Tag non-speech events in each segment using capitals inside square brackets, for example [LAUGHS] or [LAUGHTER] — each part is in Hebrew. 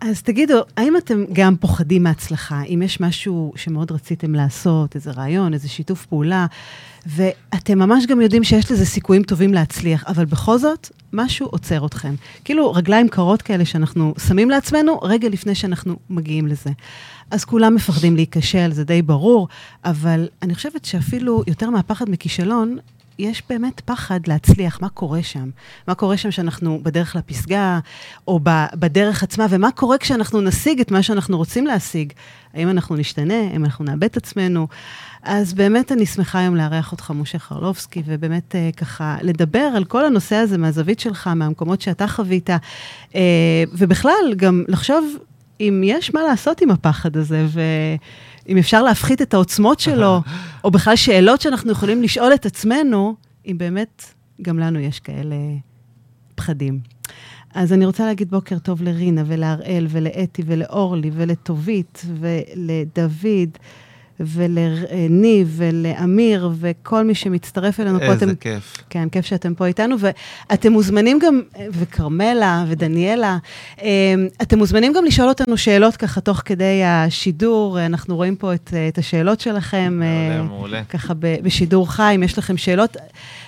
אז תגידו, האם אתם גם פוחדים מהצלחה? אם יש משהו שמאוד רציתם לעשות, איזה רעיון, איזה שיתוף פעולה, ואתם ממש גם יודעים שיש לזה סיכויים טובים להצליח, אבל בכל זאת, משהו עוצר אתכם. כאילו רגליים קרות כאלה שאנחנו שמים לעצמנו רגע לפני שאנחנו מגיעים לזה. אז כולם מפחדים להיכשל, זה די ברור, אבל אני חושבת שאפילו יותר מהפחד מכישלון, יש באמת פחד להצליח, מה קורה שם? מה קורה שם שאנחנו בדרך לפסגה, או בדרך עצמה, ומה קורה כשאנחנו נשיג את מה שאנחנו רוצים להשיג? האם אנחנו נשתנה, האם אנחנו נאבד את עצמנו? אז באמת אני שמחה היום לארח אותך, משה חרלובסקי, ובאמת אה, ככה לדבר על כל הנושא הזה מהזווית שלך, מהמקומות שאתה חווית, אה, ובכלל גם לחשוב אם יש מה לעשות עם הפחד הזה, ואם אפשר להפחית את העוצמות שלו, [LAUGHS] או בכלל שאלות שאנחנו יכולים לשאול את עצמנו, אם באמת גם לנו יש כאלה פחדים. אז אני רוצה להגיד בוקר טוב לרינה ולהראל ולאתי ולאורלי ולטובית ולדוד. ולניב ולאמיר וכל מי שמצטרף אלינו פה. איזה כיף. כן, כיף שאתם פה איתנו, ואתם מוזמנים גם, וכרמלה ודניאלה, אמ, אתם מוזמנים גם לשאול אותנו שאלות ככה תוך כדי השידור, אנחנו רואים פה את, את השאלות שלכם. מעולה, אה, מעולה. ככה בשידור חי, אם יש לכם שאלות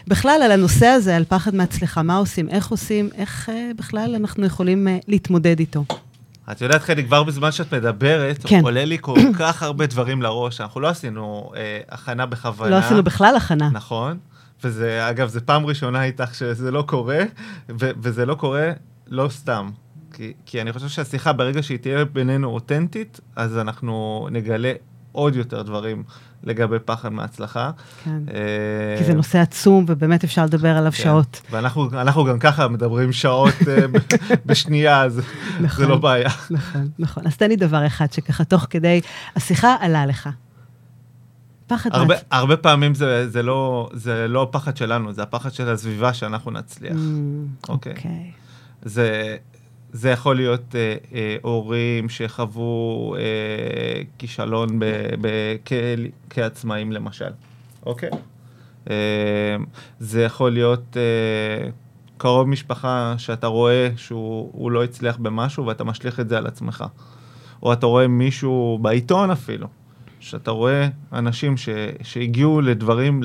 בכלל על הנושא הזה, על פחד מהצלחה, מה עושים, איך עושים, איך אה, בכלל אנחנו יכולים אה, להתמודד איתו. את יודעת, חלי, כבר בזמן שאת מדברת, כן. עולה לי כל [COUGHS] כך הרבה דברים לראש. אנחנו לא עשינו אה, הכנה בכוונה. לא עשינו בכלל הכנה. נכון. וזה, אגב, זו פעם ראשונה איתך שזה לא קורה, ו- וזה לא קורה לא סתם. כי, כי אני חושב שהשיחה, ברגע שהיא תהיה בינינו אותנטית, אז אנחנו נגלה עוד יותר דברים לגבי פחד מהצלחה. כן, אה, כי זה נושא עצום ובאמת אפשר לדבר עליו כן. שעות. ואנחנו גם ככה מדברים שעות אה, [LAUGHS] בשנייה, אז נכון, זה לא בעיה. נכון, נכון. אז תן לי דבר אחד שככה תוך כדי השיחה עלה לך. פחד הרבה, מעצ... הרבה פעמים זה, זה, לא, זה לא הפחד שלנו, זה הפחד של הסביבה שאנחנו נצליח. Mm, אוקיי. Okay. Okay. זה, זה יכול להיות אה, אה, הורים שחוו אה, כישלון ב, ב, כ, כעצמאים למשל, אוקיי? אה, זה יכול להיות אה, קרוב משפחה שאתה רואה שהוא לא הצליח במשהו ואתה משליך את זה על עצמך. או אתה רואה מישהו בעיתון אפילו, שאתה רואה אנשים ש, שהגיעו לדברים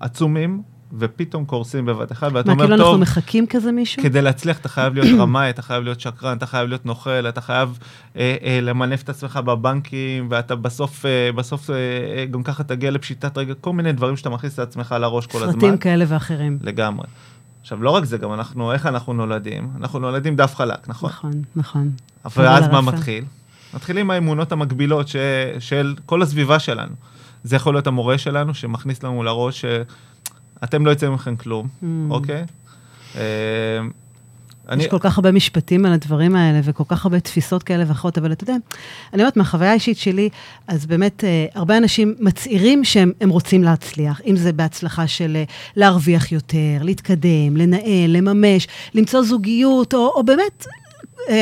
עצומים, ופתאום קורסים בבת אחת, ואתה אומר, טוב... מה, כאילו אנחנו מחכים כזה מישהו? כדי להצליח אתה חייב להיות רמאי, אתה חייב להיות שקרן, אתה חייב להיות נוכל, אתה חייב אה, אה, למנף את עצמך בבנקים, ואתה בסוף, אה, בסוף אה, אה, גם ככה תגיע לפשיטת רגע, כל מיני דברים שאתה מכניס לעצמך לראש כל הזמן. סרטים כאלה ואחרים. לגמרי. עכשיו, לא רק זה, גם אנחנו, איך אנחנו נולדים? אנחנו נולדים דף חלק, נכון? נכון, נכון. ואז מה מתחיל? מתחילים האמונות המקבילות ש, של כל הסביבה שלנו. זה יכול להיות המורה שלנו, שמכניס לנו לראש אתם לא יוצא מכם כלום, mm. אוקיי? יש אני... כל כך הרבה משפטים על הדברים האלה, וכל כך הרבה תפיסות כאלה ואחרות, אבל אתה יודע, אני אומרת, מהחוויה האישית שלי, אז באמת, אה, הרבה אנשים מצהירים שהם רוצים להצליח, אם זה בהצלחה של אה, להרוויח יותר, להתקדם, לנהל, לממש, למצוא זוגיות, או, או באמת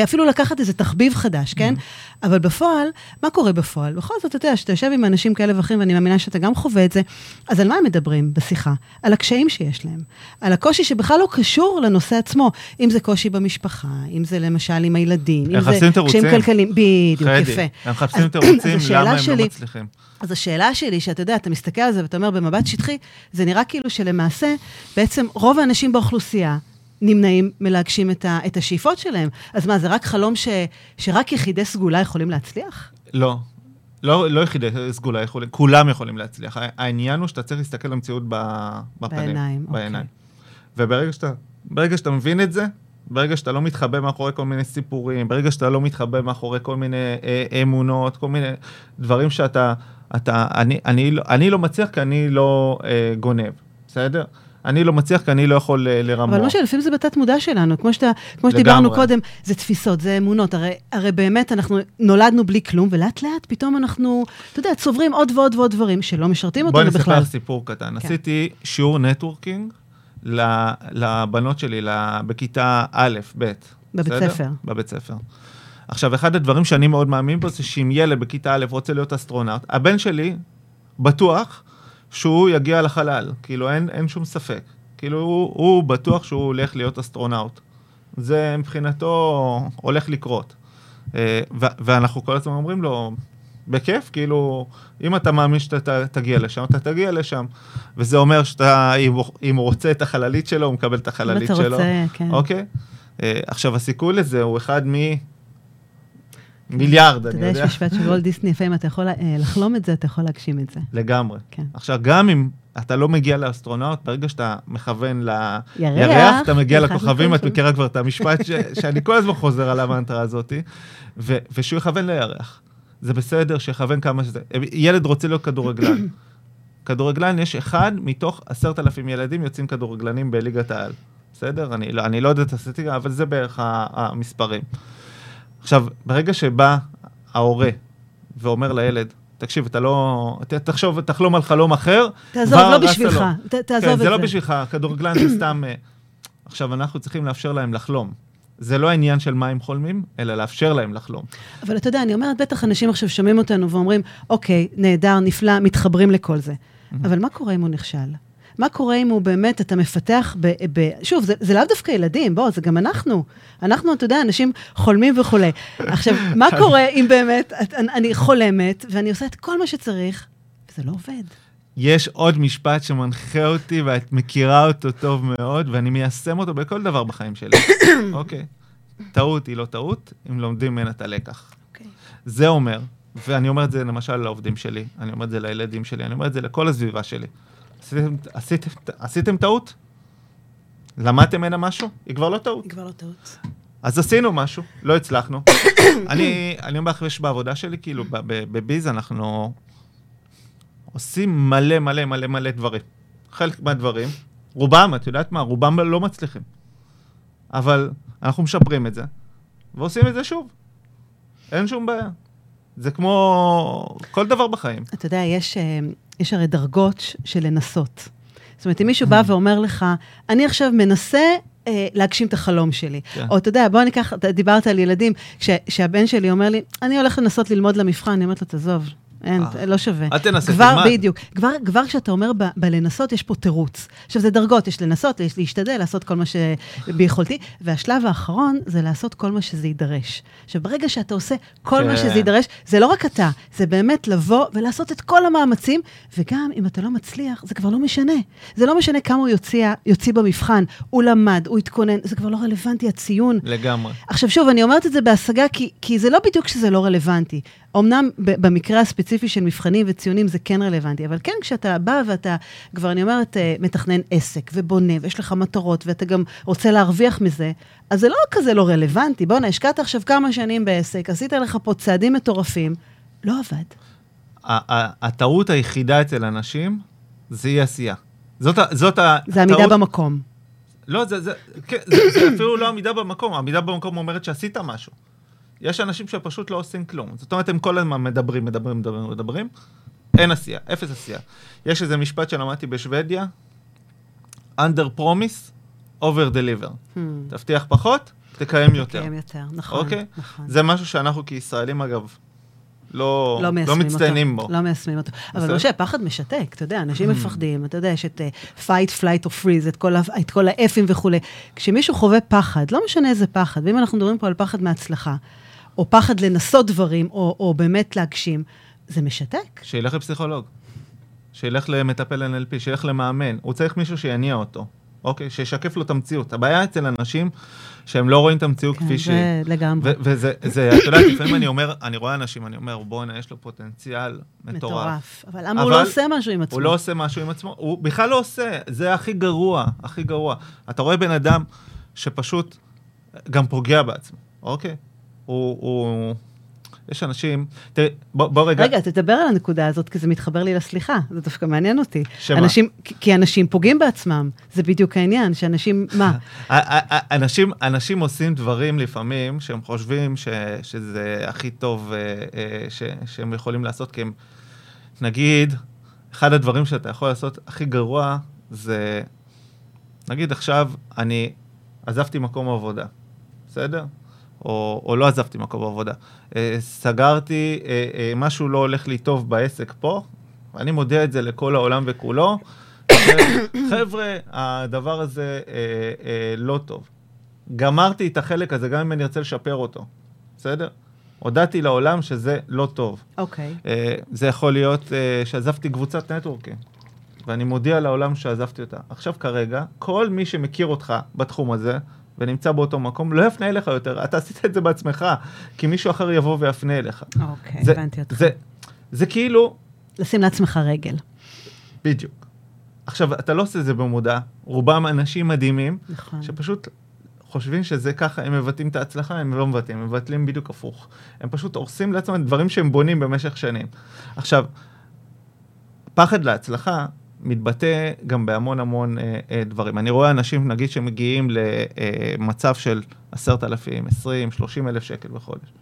אפילו לקחת איזה תחביב חדש, כן? Mm-hmm. אבל בפועל, מה קורה בפועל? בכל זאת, אתה יודע, שאתה יושב עם אנשים כאלה ואחרים, ואני מאמינה שאתה גם חווה את זה, אז על מה הם מדברים בשיחה? על הקשיים שיש להם. על הקושי שבכלל לא קשור לנושא עצמו. אם זה קושי במשפחה, אם זה למשל עם הילדים, אם זה קשיים כלכליים, בדיוק, יפה. הם מחפשים [CLEARS THROAT] תירוצים, למה הם לא מצליחים. אז השאלה שלי, שאתה יודע, אתה מסתכל על זה ואתה אומר, במבט שטחי, זה נראה כאילו שלמעשה, בעצם רוב האנשים באוכלוסייה, נמנעים מלהגשים את, ה, את השאיפות שלהם. אז מה, זה רק חלום ש, שרק יחידי סגולה יכולים להצליח? לא. לא, לא יחידי סגולה יכולים, כולם יכולים להצליח. העניין הוא שאתה צריך להסתכל למציאות בפנים. בעיניים, אוקיי. בעיניים. אוקיי. וברגע שאתה, ברגע שאתה מבין את זה, ברגע שאתה לא מתחבא מאחורי כל מיני סיפורים, ברגע שאתה לא מתחבא מאחורי כל מיני אה, אמונות, כל מיני דברים שאתה, אתה, אני, אני, לא, אני לא מצליח כי אני לא אה, גונב, בסדר? אני לא מצליח כי אני לא יכול אה, לרמות. אבל משה, לפעמים זה בתת מודע שלנו, כמו, שאתה, כמו שדיברנו קודם, זה תפיסות, זה אמונות, הרי, הרי באמת אנחנו נולדנו בלי כלום, ולאט לאט פתאום אנחנו, אתה יודע, צוברים עוד ועוד ועוד דברים שלא משרתים אותנו בכלל. בואי נספר סיפור קטן. כן. עשיתי שיעור networking לבנות שלי בכיתה א', ב'. בבית בסדר? ספר. בבית ספר. עכשיו, אחד הדברים שאני מאוד מאמין בו זה שאם ילד בכיתה א' רוצה להיות אסטרונאוט, הבן שלי בטוח שהוא יגיע לחלל, כאילו אין, אין שום ספק. כאילו הוא, הוא בטוח שהוא הולך להיות אסטרונאוט. זה מבחינתו הולך לקרות. אה, ואנחנו כל הזמן אומרים לו, בכיף, כאילו, אם אתה מאמין שאתה תגיע לשם, אתה תגיע לשם. וזה אומר שאתה, אם הוא, אם הוא רוצה את החללית שלו, הוא מקבל את אם החללית אתה שלו. רוצה, כן. אוקיי? אה, עכשיו, הסיכוי לזה הוא אחד מ... מיליארד, אתה אני יודע, יש יודע. משפט של וולט דיסני, לפעמים אתה יכול אה, לחלום את זה, אתה יכול להגשים את זה. לגמרי. כן. עכשיו, גם אם אתה לא מגיע לאסטרונאוט, ברגע שאתה מכוון לירח, ירח, אתה מגיע לכוכבים, את. מכירה כבר את המשפט שאני כל הזמן חוזר על המנטרה הזאת, ושהוא יכוון לירח. זה בסדר, שיכוון כמה שזה. ילד רוצה להיות כדורגלן. [CLEARS THROAT] כדורגלן, יש אחד מתוך עשרת אלפים ילדים יוצאים כדורגלנים בליגת העל. בסדר? אני לא, אני לא יודע את הסטטיסטיקה, אבל זה בערך המספרים. עכשיו, ברגע שבא ההורה ואומר לילד, תקשיב, אתה לא... ת- תחשוב, תחלום על חלום אחר. תעזוב, לא בשבילך. ת- תעזוב כן, את זה. זה לא בשבילך, כדורגלן זה סתם... אה, עכשיו, אנחנו צריכים לאפשר להם לחלום. זה לא העניין של מה הם חולמים, אלא לאפשר להם לחלום. אבל אתה יודע, אני אומרת, בטח אנשים עכשיו שומעים אותנו ואומרים, אוקיי, נהדר, נפלא, מתחברים לכל זה. אבל מה קורה אם הוא נכשל? מה קורה אם הוא באמת, אתה מפתח ב... ב שוב, זה, זה לאו דווקא ילדים, בוא, זה גם אנחנו. אנחנו, אתה יודע, אנשים חולמים וכולי. עכשיו, מה [LAUGHS] קורה אם באמת, את, אני, אני חולמת, ואני עושה את כל מה שצריך, וזה לא עובד. יש עוד משפט שמנחה אותי, ואת מכירה אותו טוב מאוד, ואני מיישם אותו בכל דבר בחיים שלי. [COUGHS] אוקיי. טעות היא לא טעות, אם לומדים ממנה את הלקח. אוקיי. זה אומר, ואני אומר את זה למשל לעובדים שלי, אני אומר את זה לילדים שלי, אני אומר את זה לכל הסביבה שלי. עשיתם, עשיתם, עשיתם טעות? למדתם ממנה משהו? היא כבר לא טעות. היא כבר לא טעות. אז עשינו משהו, לא הצלחנו. [COUGHS] אני, אני אומר לך, יש בעבודה שלי, כאילו, בביז אנחנו עושים מלא מלא מלא מלא דברים. חלק מהדברים, רובם, את יודעת מה, רובם לא מצליחים. אבל אנחנו משפרים את זה, ועושים את זה שוב. אין שום בעיה. זה כמו כל דבר בחיים. אתה יודע, יש, אה, יש הרי דרגות של לנסות. זאת אומרת, אם מישהו בא ואומר לך, אני עכשיו מנסה אה, להגשים את החלום שלי. כן. או אתה יודע, בוא ניקח, דיברת על ילדים, כש- כשהבן שלי אומר לי, אני הולך לנסות ללמוד למבחן, אני אומרת לו, תעזוב, אין, אה. לא שווה. אל תנסה, כבר, תלמד. בדיוק. כבר, כבר כשאתה אומר ב, בלנסות, יש פה תירוץ. עכשיו, זה דרגות, יש לנסות, יש להשתדל, לעשות כל מה שביכולתי, והשלב האחרון זה לעשות כל מה שזה יידרש. עכשיו, ברגע שאתה עושה כל מה כן. שזה יידרש, זה לא רק אתה, זה באמת לבוא ולעשות את כל המאמצים, וגם אם אתה לא מצליח, זה כבר לא משנה. זה לא משנה כמה הוא יוציא, יוציא במבחן, הוא למד, הוא התכונן, זה כבר לא רלוונטי, הציון. לגמרי. עכשיו שוב, אני אומרת את זה בהשגה, כי, כי זה לא בדיוק שזה לא רלוונטי. אמנם במקרה הספציפי של מבחנים וציונים זה כן רלוונטי, אבל כן כשאתה בא ואתה, כבר אני אומרת, אה, מתכנן עסק ובונה, ויש לך מטרות, ואתה גם רוצה להרוויח מזה, אז זה לא כזה לא רלוונטי. בואנה, השקעת עכשיו כמה שנים בעסק, עשית לך פה צעדים מטורפים, לא עבד. הטעות היחידה אצל אנשים זה אי עשייה. זאת, זאת הטעות... זה עמידה במקום. לא, זה, זה, כן, זה, זה אפילו לא עמידה במקום, עמידה במקום אומרת שעשית משהו. יש אנשים שפשוט לא עושים כלום. זאת אומרת, הם כל הזמן מדברים, מדברים, מדברים, מדברים, אין עשייה, אפס עשייה. יש איזה משפט שלמדתי בשוודיה, under promise, over deliver. Hmm. תבטיח פחות, תקיים יותר. קיים יותר, נכון. אוקיי? נכון. זה משהו שאנחנו כישראלים, אגב, לא, לא לא מצטיינים אותו. בו. לא מיישמים אותו. אבל בסדר? משה, פחד משתק, אתה יודע, אנשים מפחדים, אתה יודע, יש את uh, fight, flight or freeze, את כל, את כל האפים וכולי. כשמישהו חווה פחד, לא משנה איזה פחד, ואם אנחנו מדברים פה על פחד מהצלחה, או פחד לנסות דברים, או, או באמת להגשים, זה משתק. שילך לפסיכולוג, שילך למטפל NLP, שילך למאמן, הוא צריך מישהו שיניע אותו, אוקיי? שישקף לו את המציאות. הבעיה אצל אנשים שהם לא רואים את המציאות כן, כפי שהיא. זה לגמרי. וזה, זה, את יודעת, לפעמים אני אומר, אני רואה אנשים, אני אומר, בואנה, יש לו פוטנציאל מטורף. מטורף. אבל למה הוא לא עושה משהו עם עצמו? הוא לא עושה משהו עם עצמו, הוא בכלל לא עושה, זה הכי גרוע, הכי גרוע. אתה רואה בן אדם שפשוט גם פוגע בעצמו, אוקיי? הוא, הוא... יש אנשים, תראי, בוא, בוא רגע, רגע, תדבר על הנקודה הזאת, כי זה מתחבר לי לסליחה, זה דווקא מעניין אותי. שמה? אנשים, כי- אנשים פוגעים בעצמם, זה בדיוק העניין, שאנשים, מה? [LAUGHS] אנשים, אנשים עושים דברים לפעמים שהם חושבים ש, שזה הכי טוב אה, אה, ש, שהם יכולים לעשות, כי הם, נגיד, אחד הדברים שאתה יכול לעשות הכי גרוע זה, נגיד עכשיו אני עזבתי מקום עבודה, בסדר? או, או לא עזבתי מקום עבודה. אה, סגרתי, אה, אה, משהו לא הולך לי טוב בעסק פה, ואני מודיע את זה לכל העולם וכולו. [COUGHS] חבר'ה, הדבר הזה אה, אה, לא טוב. גמרתי את החלק הזה, גם אם אני ארצה לשפר אותו, בסדר? הודעתי לעולם שזה לא טוב. אוקיי. אה, זה יכול להיות אה, שעזבתי קבוצת נטוורקינג, ואני מודיע לעולם שעזבתי אותה. עכשיו כרגע, כל מי שמכיר אותך בתחום הזה, ונמצא באותו מקום, לא יפנה אליך יותר, אתה עשית את זה בעצמך, כי מישהו אחר יבוא ויפנה אליך. אוקיי, זה- הבנתי אותך. זה, זה כאילו, לשים לעצמך רגל. בדיוק. עכשיו, אתה לא עושה את זה במודע, רובם אנשים מדהימים, נכון. שפשוט חושבים שזה ככה, הם מבטאים את ההצלחה, הם לא מבטאים, הם מבטלים בדיוק הפוך. הם פשוט הורסים לעצמם דברים שהם בונים במשך שנים. עכשיו, פחד להצלחה מתבטא גם בהמון המון אה, אה, דברים. אני רואה אנשים, נגיד, שמגיעים למצב של עשרת אלפים, עשרים, שלושים אלף שקל בחודש,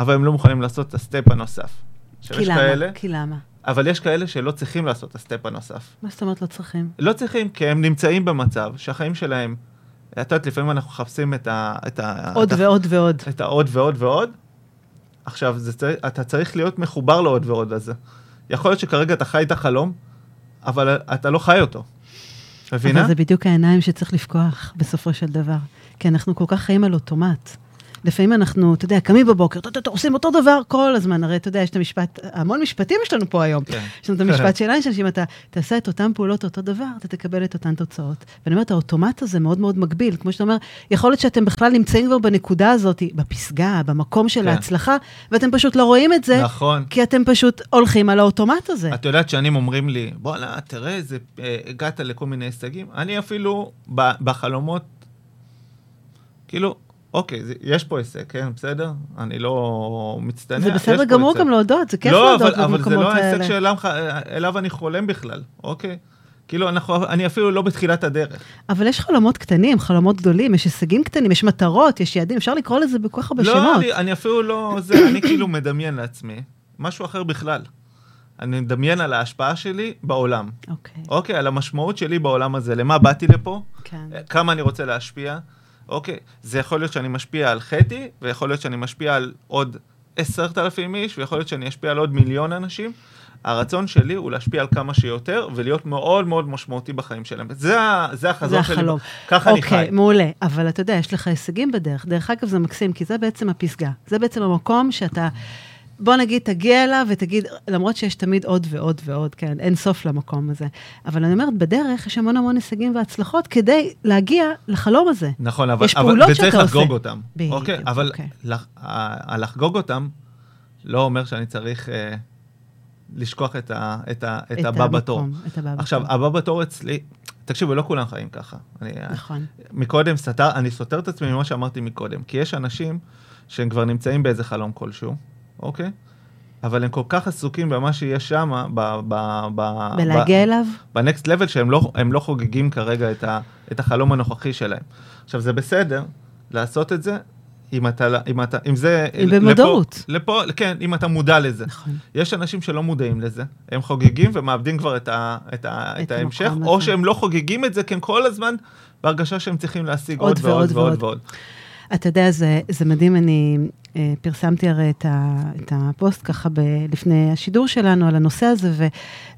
אבל הם לא מוכנים לעשות את ה step הנוסף. כי למה? כאלה, כי למה? אבל יש כאלה שלא צריכים לעשות את ה step הנוסף. מה זאת אומרת לא צריכים? לא צריכים, כי הם נמצאים במצב שהחיים שלהם, את יודעת, לפעמים אנחנו מחפשים את ה... את ה עוד את ה- ועוד ועוד. את העוד ועוד ועוד. עכשיו, זה, אתה צריך להיות מחובר לעוד ועוד הזה. יכול להיות שכרגע אתה חי את החלום, אבל אתה לא חי אותו. מבינה? אבל זה בדיוק העיניים שצריך לפקוח בסופו של דבר. כי אנחנו כל כך חיים על אוטומט. לפעמים אנחנו, אתה יודע, קמים בבוקר, עושים אותו דבר כל הזמן. הרי אתה יודע, יש את המשפט, המון משפטים יש לנו פה היום. כן. יש לנו את המשפט [LAUGHS] של איינשטיין, שאם אתה תעשה את אותן פעולות אותו דבר, אתה תקבל את אותן תוצאות. ואני אומרת, האוטומט הזה מאוד מאוד מגביל. כמו שאתה אומר, יכול להיות שאתם בכלל נמצאים כבר בנקודה הזאת, בפסגה, במקום של כן. ההצלחה, ואתם פשוט לא רואים את זה, נכון. כי אתם פשוט הולכים על האוטומט הזה. את יודעת שנים אומרים לי, בואנה, תראה איזה, אה, הגעת לכל מיני הישגים. אני אפילו בחלומות, כאילו, אוקיי, זה, יש פה הישג, כן, בסדר? אני לא מצטנע. זה בסדר גמור. גם להודות, זה כיף לא, להודות אבל, אבל זה במקומות לא ההישג האלה. שאליו, אליו אני חולם בכלל, אוקיי? כאילו, אנחנו, אני אפילו לא בתחילת הדרך. אבל יש חלומות קטנים, חלומות גדולים, יש הישגים קטנים, יש מטרות, יש יעדים, אפשר לקרוא לזה בכל כך הרבה לא, שמות. אני, אני אפילו לא, [COUGHS] זה, אני כאילו מדמיין לעצמי משהו אחר בכלל. אני מדמיין על ההשפעה שלי בעולם. אוקיי, אוקיי, על המשמעות שלי בעולם הזה, למה באתי לפה, כן. כמה אני רוצה להשפיע. אוקיי, זה יכול להיות שאני משפיע על חטי, ויכול להיות שאני משפיע על עוד עשרת אלפים איש, ויכול להיות שאני אשפיע על עוד מיליון אנשים. הרצון שלי הוא להשפיע על כמה שיותר, ולהיות מאוד מאוד משמעותי בחיים שלהם. זה, זה זה החזון שלי. החלום. ככה אני חי. אוקיי, מעולה. אבל אתה יודע, יש לך הישגים בדרך. דרך אגב, זה מקסים, כי זה בעצם הפסגה. זה בעצם המקום שאתה, בוא נגיד, תגיע אליו ותגיד, למרות שיש תמיד עוד ועוד ועוד, כן, אין סוף למקום הזה. אבל אני אומרת, בדרך יש המון המון הישגים והצלחות כדי להגיע לחלום הזה. נכון, אבל, יש אבל פעולות וצריך שאתה לחגוג עושה. אותם. בדיוק, אוקיי, אבל אוקיי. לח, הלחגוג אותם לא אומר שאני צריך אה, לשכוח את, ה, את, ה, את, הבא בתור. את הבא. עכשיו, הבא בתור אצלי, תקשיבו, לא כולם חיים ככה. אני, נכון. מקודם סתר, אני סותר את עצמי ממה שאמרתי מקודם, כי יש אנשים שהם כבר נמצאים באיזה חלום כלשהו, אוקיי? אבל הם כל כך עסוקים במה שיש שם, ב... ב, ב ולהגיע אליו? בנקסט לבל שהם לא, לא חוגגים כרגע את, ה, את החלום הנוכחי שלהם. עכשיו, זה בסדר לעשות את זה, אם אתה, אם אתה, אם זה... אם במודעות. לפה, לפה, כן, אם אתה מודע לזה. נכון. יש אנשים שלא מודעים לזה, הם חוגגים ומאבדים כבר את, ה, את, ה, את את ההמשך, המקום או הזה. שהם לא חוגגים את זה, כי הם כל הזמן בהרגשה שהם צריכים להשיג עוד עוד, ועוד ועוד ועוד ועוד. ועוד. אתה יודע, זה, זה מדהים, אני אה, פרסמתי הרי את, ה, את הפוסט ככה ב, לפני השידור שלנו על הנושא הזה, ו,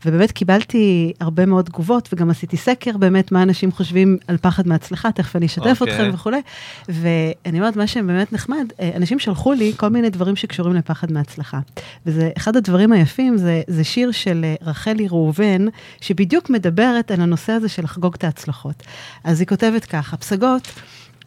ובאמת קיבלתי הרבה מאוד תגובות, וגם עשיתי סקר באמת מה אנשים חושבים על פחד מהצלחה, תכף אני אשתף אוקיי. אתכם וכולי. ואני אומרת, מה שבאמת נחמד, אה, אנשים שלחו לי כל מיני דברים שקשורים לפחד מהצלחה. וזה, אחד הדברים היפים זה, זה שיר של אה, רחלי ראובן, שבדיוק מדברת על הנושא הזה של לחגוג את ההצלחות. אז היא כותבת ככה, פסגות,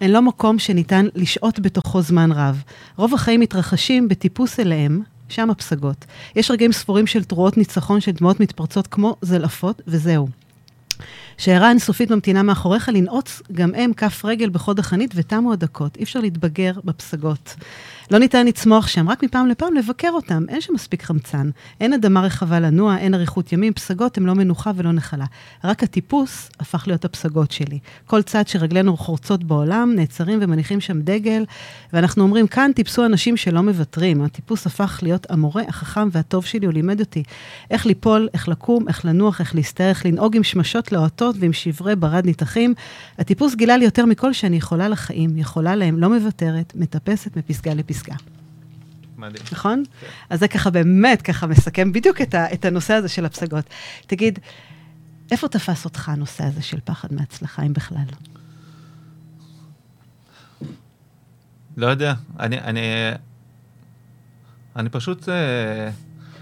הן לא מקום שניתן לשהות בתוכו זמן רב. רוב החיים מתרחשים בטיפוס אליהם, שם הפסגות. יש רגעים ספורים של תרועות ניצחון של דמעות מתפרצות כמו זלעפות, וזהו. שיירה אינסופית ממתינה מאחוריך לנעוץ גם הם כף רגל בחוד החנית ותמו הדקות. אי אפשר להתבגר בפסגות. לא ניתן לצמוח שם, רק מפעם לפעם לבקר אותם. אין שם מספיק חמצן. אין אדמה רחבה לנוע, אין אריכות ימים, פסגות הם לא מנוחה ולא נחלה. רק הטיפוס הפך להיות הפסגות שלי. כל צד שרגלינו חורצות בעולם, נעצרים ומניחים שם דגל, ואנחנו אומרים, כאן טיפסו אנשים שלא מוותרים. הטיפוס הפך להיות המורה החכם והטוב שלי, הוא לימד אותי איך ליפול, איך לקום, איך לנוח, איך להסתער, איך לנהוג עם שמשות להוטות ועם שברי ברד ניתחים. הטיפוס גילה לי יותר מכל שאני יכולה לחיים, יכולה להם, לא מוותרת, מטפסת מפסגה לפסגה. מדהים. נכון? אז זה ככה באמת, ככה מסכם בדיוק את, ה, את הנושא הזה של הפסגות. תגיד, איפה תפס אותך הנושא הזה של פחד מהצלחה, אם בכלל? לא יודע, אני, אני, אני פשוט... אה,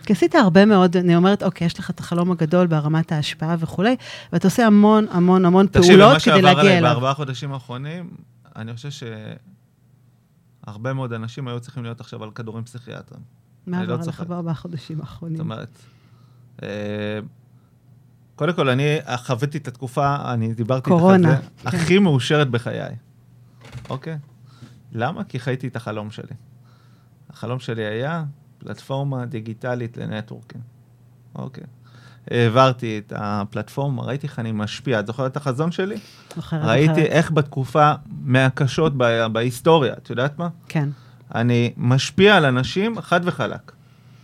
כי עשית הרבה מאוד, אני אומרת, אוקיי, יש לך את החלום הגדול ברמת ההשפעה וכולי, ואתה עושה המון המון המון פעולות כדי להגיע אליו. תקשיב, מה שעבר עליי בארבעה חודשים האחרונים, אני חושב שהרבה מאוד אנשים היו צריכים להיות עכשיו על כדורים פסיכיאטריים. מה לא עבר עליך בארבעה חודשים האחרונים? זאת אומרת, אה, קודם כל, אני חוויתי את התקופה, אני דיברתי איתך על זה, כן. הכי מאושרת בחיי, אוקיי? למה? כי חייתי את החלום שלי. החלום שלי היה פלטפורמה דיגיטלית לנטוורקינג. אוקיי. העברתי את הפלטפורמה, ראיתי איך אני משפיע. את זוכרת את החזון שלי? זוכרת. ראיתי איך בתקופה מהקשות בהיסטוריה, את יודעת מה? כן. אני משפיע על אנשים חד וחלק.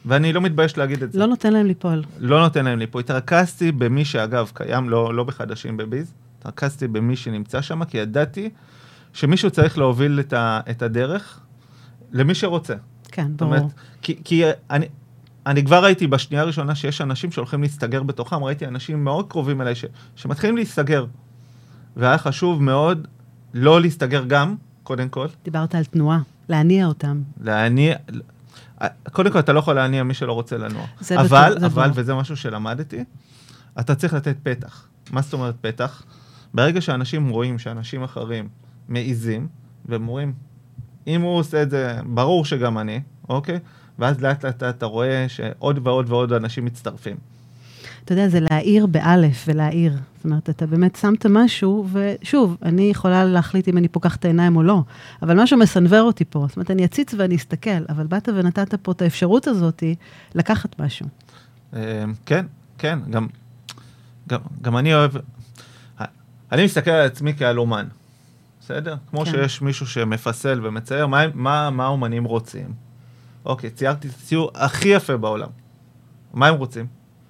ואני לא מתבייש להגיד את זה. לא נותן להם ליפול. לא נותן להם ליפול. התרכזתי במי שאגב קיים, לא, לא בחדשים בביז, התרכזתי במי שנמצא שם, כי ידעתי שמישהו צריך להוביל את, ה, את הדרך למי שרוצה. כן, ברור. אומרת, כי, כי אני, אני כבר ראיתי בשנייה הראשונה שיש אנשים שהולכים להסתגר בתוכם, ראיתי אנשים מאוד קרובים אליי ש, שמתחילים להסתגר. והיה חשוב מאוד לא להסתגר גם, קודם כל. דיברת על תנועה, להניע אותם. להניע, קודם כל אתה לא יכול להניע מי שלא רוצה לנוע. זה אבל, בטוח, אבל, ברור. וזה משהו שלמדתי, אתה צריך לתת פתח. מה זאת אומרת פתח? ברגע שאנשים רואים שאנשים אחרים מעיזים, והם אומרים, אם הוא עושה את זה, ברור שגם אני, אוקיי? ואז לאט לאט אתה רואה שעוד ועוד ועוד אנשים מצטרפים. אתה יודע, זה להעיר באלף ולהעיר. זאת אומרת, אתה באמת שמת משהו, ושוב, אני יכולה להחליט אם אני פוקחת את העיניים או לא, אבל משהו מסנוור אותי פה. זאת אומרת, אני אציץ ואני אסתכל, אבל באת ונתת פה את האפשרות הזאת לקחת משהו. אה, כן, כן, גם, גם, גם אני אוהב, אני מסתכל על עצמי כעל אומן. בסדר? כמו כן. שיש מישהו שמפסל ומצייר, מה, מה, מה האומנים רוצים? אוקיי, ציירתי את הציור הכי יפה בעולם. מה הם רוצים?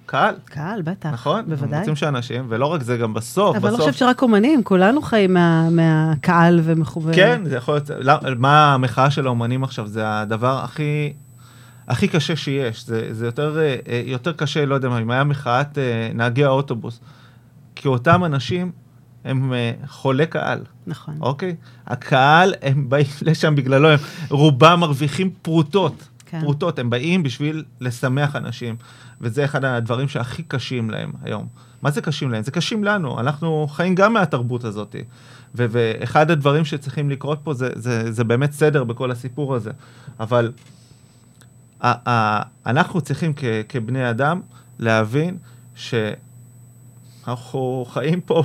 קהל. קהל, בטח. נכון? בוודאי. הם רוצים שאנשים, ולא רק זה, גם בסוף, אבל בסוף... אבל לא חושב שרק אומנים, כולנו חיים מה, מהקהל ומחובר. כן, זה יכול להיות... לא, מה המחאה של האומנים עכשיו? זה הדבר הכי... הכי קשה שיש. זה, זה יותר, אה, יותר קשה, לא יודע מה, אם היה מחאת אה, נהגי האוטובוס. כי אותם אנשים הם uh, חולי קהל. נכון. אוקיי? הקהל, הם באים [LAUGHS] לשם בגללו, הם רובם מרוויחים פרוטות. כן. פרוטות, הם באים בשביל לשמח אנשים. וזה אחד הדברים שהכי קשים להם היום. מה זה קשים להם? זה קשים לנו, אנחנו חיים גם מהתרבות הזאת. ו- ואחד הדברים שצריכים לקרות פה זה, זה, זה באמת סדר בכל הסיפור הזה. אבל ה- ה- אנחנו צריכים כ- כבני אדם להבין ש... אנחנו חיים פה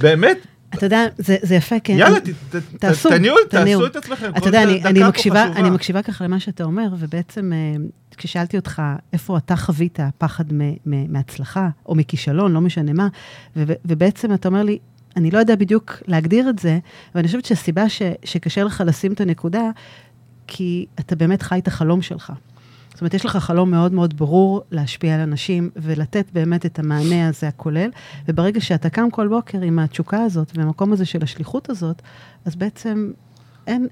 באמת. אתה יודע, זה, זה יפה, כן. יאללה, ת, ת, תעשו, תניעו, תעשו את עצמכם. אתה יודע, אני, אני, מקשיבה, אני מקשיבה ככה למה שאתה אומר, ובעצם אה, כששאלתי אותך איפה אתה חווית פחד מהצלחה, או מכישלון, לא משנה מה, ו, ובעצם אתה אומר לי, אני לא יודע בדיוק להגדיר את זה, ואני חושבת שהסיבה ש, שקשה לך לשים את הנקודה, כי אתה באמת חי את החלום שלך. זאת אומרת, יש לך חלום מאוד מאוד ברור להשפיע על אנשים ולתת באמת את המענה הזה הכולל, וברגע שאתה קם כל בוקר עם התשוקה הזאת והמקום הזה של השליחות הזאת, אז בעצם אין,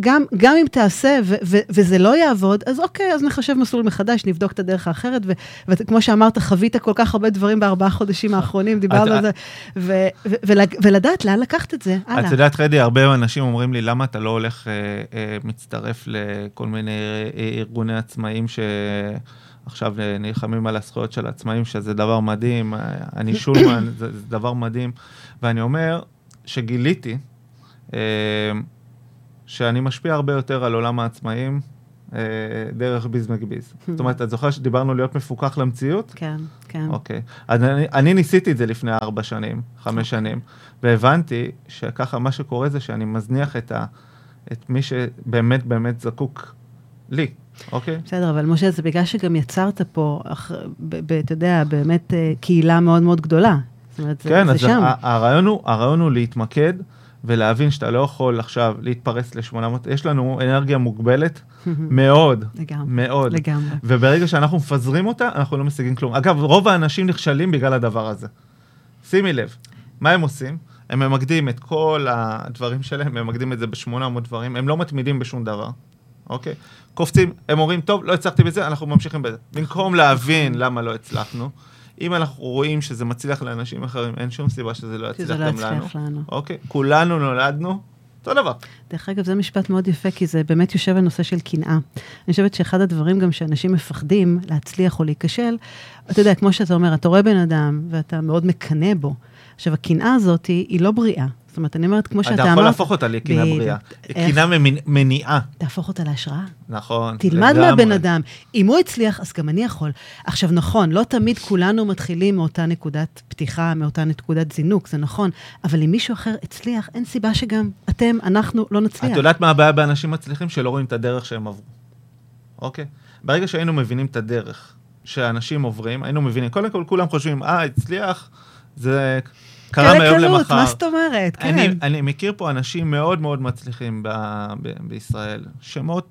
גם, גם אם תעשה ו, ו, וזה לא יעבוד, אז אוקיי, אז נחשב מסלול מחדש, נבדוק את הדרך האחרת, ו, וכמו שאמרת, חווית כל כך הרבה דברים בארבעה חודשים [LAUGHS] האחרונים, דיברנו על זה, ו, ו, ול, ולדעת לאן לקחת את זה, הלאה. את יודעת, חדי, הרבה אנשים אומרים לי, למה אתה לא הולך, אה, אה, מצטרף לכל מיני אה, ארגוני עצמאים ש... עכשיו נלחמים על הזכויות של העצמאים, שזה דבר מדהים, אה, אני [COUGHS] שולמן, זה, זה דבר מדהים, ואני אומר שגיליתי, אה, שאני משפיע הרבה יותר על עולם העצמאים אה, דרך ביז מגביז. זאת אומרת, את זוכרת שדיברנו להיות מפוקח למציאות? כן, כן. אוקיי. אז אני, אני ניסיתי את זה לפני ארבע שנים, חמש אוקיי. שנים, והבנתי שככה מה שקורה זה שאני מזניח את, ה, את מי שבאמת באמת זקוק לי. אוקיי. בסדר, אבל משה, זה בגלל שגם יצרת פה, אתה יודע, באמת אה, קהילה מאוד מאוד גדולה. זאת אומרת, כן, זה, זה שם. כן, אז הרעיון הוא להתמקד ולהבין שאתה לא יכול עכשיו להתפרס ל-800, יש לנו אנרגיה מוגבלת [LAUGHS] מאוד, לגמרי, מאוד. לגמרי. וברגע שאנחנו מפזרים אותה, אנחנו לא משיגים כלום. אגב, רוב האנשים נכשלים בגלל הדבר הזה. שימי לב, מה הם עושים? הם ממקדים את כל הדברים שלהם, הם ממקדים את זה ב-800 דברים, הם לא מתמידים בשום דבר, אוקיי? קופצים, הם אומרים, טוב, לא הצלחתי בזה, אנחנו ממשיכים בזה. במקום להבין למה לא הצלחנו, אם אנחנו רואים שזה מצליח לאנשים אחרים, אין שום סיבה שזה לא יצליח לא גם לנו. לנו. אוקיי? כולנו נולדנו אותו דבר. דרך אגב, זה משפט מאוד יפה, כי זה באמת יושב על נושא של קנאה. אני חושבת שאחד הדברים גם שאנשים מפחדים להצליח או להיכשל, אתה יודע, כמו שאתה אומר, אתה רואה בן אדם ואתה מאוד מקנא בו. עכשיו, הקנאה הזאת היא, היא לא בריאה. זאת אומרת, אני אומרת, כמו שאתה אמרת... אתה יכול להפוך אותה בדיוק. בריאה. ממנ- מניעה. תהפוך אותה להשראה. נכון. תלמד. מהבן אדם. אם הוא הצליח, אז גם אני יכול. עכשיו, נכון, לא תמיד כולנו מתחילים מאותה נקודת פתיחה, מאותה נקודת זינוק, זה נכון, אבל אם מישהו אחר הצליח, אין סיבה שגם אתם, אנחנו, לא נצליח. את יודעת מה הבעיה באנשים מצליחים? שלא רואים את הדרך שהם עברו. אוקיי? ברגע שהיינו מבינים את הדרך שאנשים עוברים, היינו מבינים, קודם כל כולם חושבים, אה, הצליח, זה קרה מהיום למחר. קלות, מה זאת אומרת? כן. אני, אני מכיר פה אנשים מאוד מאוד מצליחים ב, ב, בישראל, שמות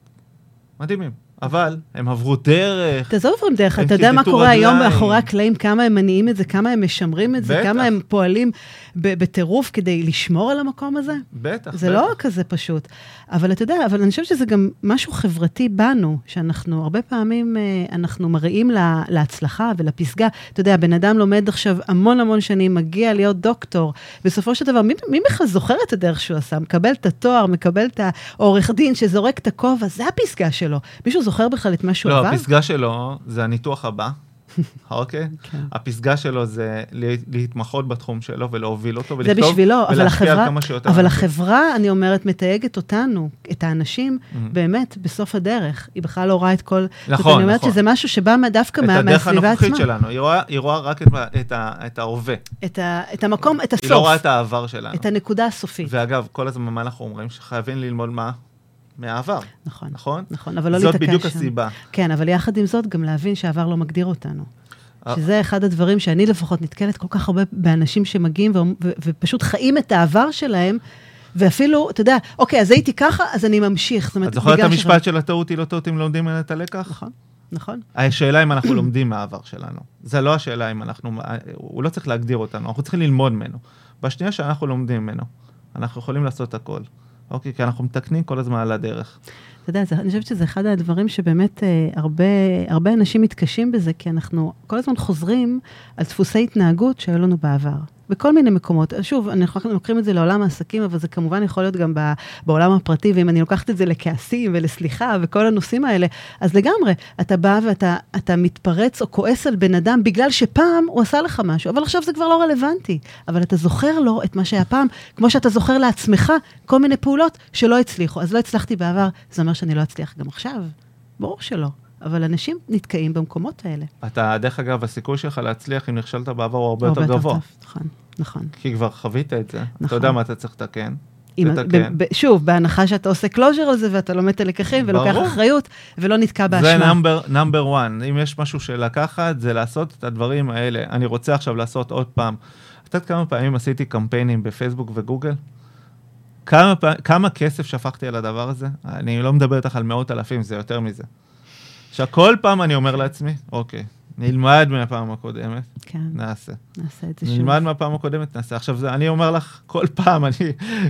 מדהימים, אבל הם עברו דרך, תעזוב עוברים דרך, אתה יודע מה קורה היום. מאחורי הקלעים, כמה הם מניעים את זה, כמה הם משמרים את זה, בטח. כמה הם פועלים בטירוף כדי לשמור על המקום הזה? בטח, זה בטח. לא כזה פשוט. אבל אתה יודע, אבל אני חושבת שזה גם משהו חברתי בנו, שאנחנו הרבה פעמים, אה, אנחנו מראים לה, להצלחה ולפסגה. אתה יודע, בן אדם לומד עכשיו המון המון שנים, מגיע להיות דוקטור. בסופו של דבר, מי, מי בכלל זוכר את הדרך שהוא עשה? מקבל את התואר, מקבל את העורך דין שזורק את הכובע, זה הפסגה שלו. מישהו זוכר בכלל את מה שהוא לא, עבר? הפסגה שלו זה הניתוח הבא, [LAUGHS] אוקיי? כן. הפסגה שלו זה לה- להתמחות בתחום שלו ולהוביל אותו זה ולכתוב בשבילו, אבל החברה, כמה שיותר. אבל אנשים. החברה, אני אומרת, מתייגת אותנו, את האנשים, Mhm. באמת, בסוף הדרך. היא בכלל לא רואה את כל... אומרת, נכון, אני אומרת נכון. שזה משהו שבא דווקא את מה- הדרך מהסביבה הנוכחית עצמה. שלנו, היא רואה, היא רואה רק את, את, ה, את ההווה, את, ה, את המקום, את הסוף. היא לא רואה את העבר שלנו. את הנקודה הסופית. ואגב, כל הזמן מה אנחנו אומרים? שחייבים ללמוד מה? מהעבר, נכון, נכון? נכון, אבל לא זאת להתעקש בדיוק שם. הסיבה. כן, אבל יחד עם זאת, גם להבין שהעבר לא מגדיר אותנו. אה. שזה אחד הדברים שאני לפחות נתקלת כל כך הרבה באנשים שמגיעים ו- ו- ופשוט חיים את העבר שלהם, ואפילו, אתה יודע, אוקיי, אז הייתי ככה, אז אני ממשיך. זאת אומרת, את זוכרת את המשפט של הטעות היא לא טעות אם לומדים את הלקח? נכון, נכון. השאלה אם אנחנו לומדים מהעבר שלנו. זה לא השאלה אם אנחנו, הוא לא צריך להגדיר אותנו, אנחנו צריכים ללמוד ממנו. בשנייה שאנחנו לומדים ממנו, אנחנו יכולים לעשות הכל. אוקיי? כי אנחנו מתקנים כל הזמן על הדרך. אתה יודע, אני חושבת שזה אחד הדברים שבאמת אה, הרבה, הרבה אנשים מתקשים בזה, כי אנחנו כל הזמן חוזרים על דפוסי התנהגות שהיו לנו בעבר. בכל מיני מקומות. שוב, אנחנו לוקחים את זה לעולם העסקים, אבל זה כמובן יכול להיות גם בעולם הפרטי, ואם אני לוקחת את זה לכעסים ולסליחה וכל הנושאים האלה, אז לגמרי, אתה בא ואתה אתה מתפרץ או כועס על בן אדם בגלל שפעם הוא עשה לך משהו, אבל עכשיו זה כבר לא רלוונטי. אבל אתה זוכר לו את מה שהיה פעם, כמו שאתה זוכר לעצמך כל מיני פעולות שלא הצליחו. אז לא הצלחתי בעבר, זה אומר שאני לא אצליח גם עכשיו. ברור שלא. אבל אנשים נתקעים במקומות האלה. אתה, דרך אגב, הסיכוי שלך להצליח אם נכשלת בעבר הוא הרבה יותר גבוה. טוב, נכון, נכון. כי כבר חווית את זה, אתה נכון. יודע מה אתה צריך לתקן. אם-. ב- ב- שוב, בהנחה שאתה עושה closure על זה ואתה לומד את הלקחים ולוקח. אחריות ולא נתקע זה באשמה. number, number one. אם יש משהו של לקחת, זה לעשות את הדברים האלה. אני רוצה עכשיו לעשות עוד פעם. את יודעת כמה פעמים עשיתי קמפיינים בפייסבוק וגוגל? כמה, כמה כסף שפכתי על הדבר הזה? אני לא מדבר איתך על מאות אלפים, זה יותר מזה. עכשיו, כל פעם אני אומר לעצמי, אוקיי, נלמד מהפעם הקודמת, כן, נעשה. נעשה את זה שוב. נלמד מהפעם הקודמת, נעשה. עכשיו, זה, אני אומר לך, כל פעם אני,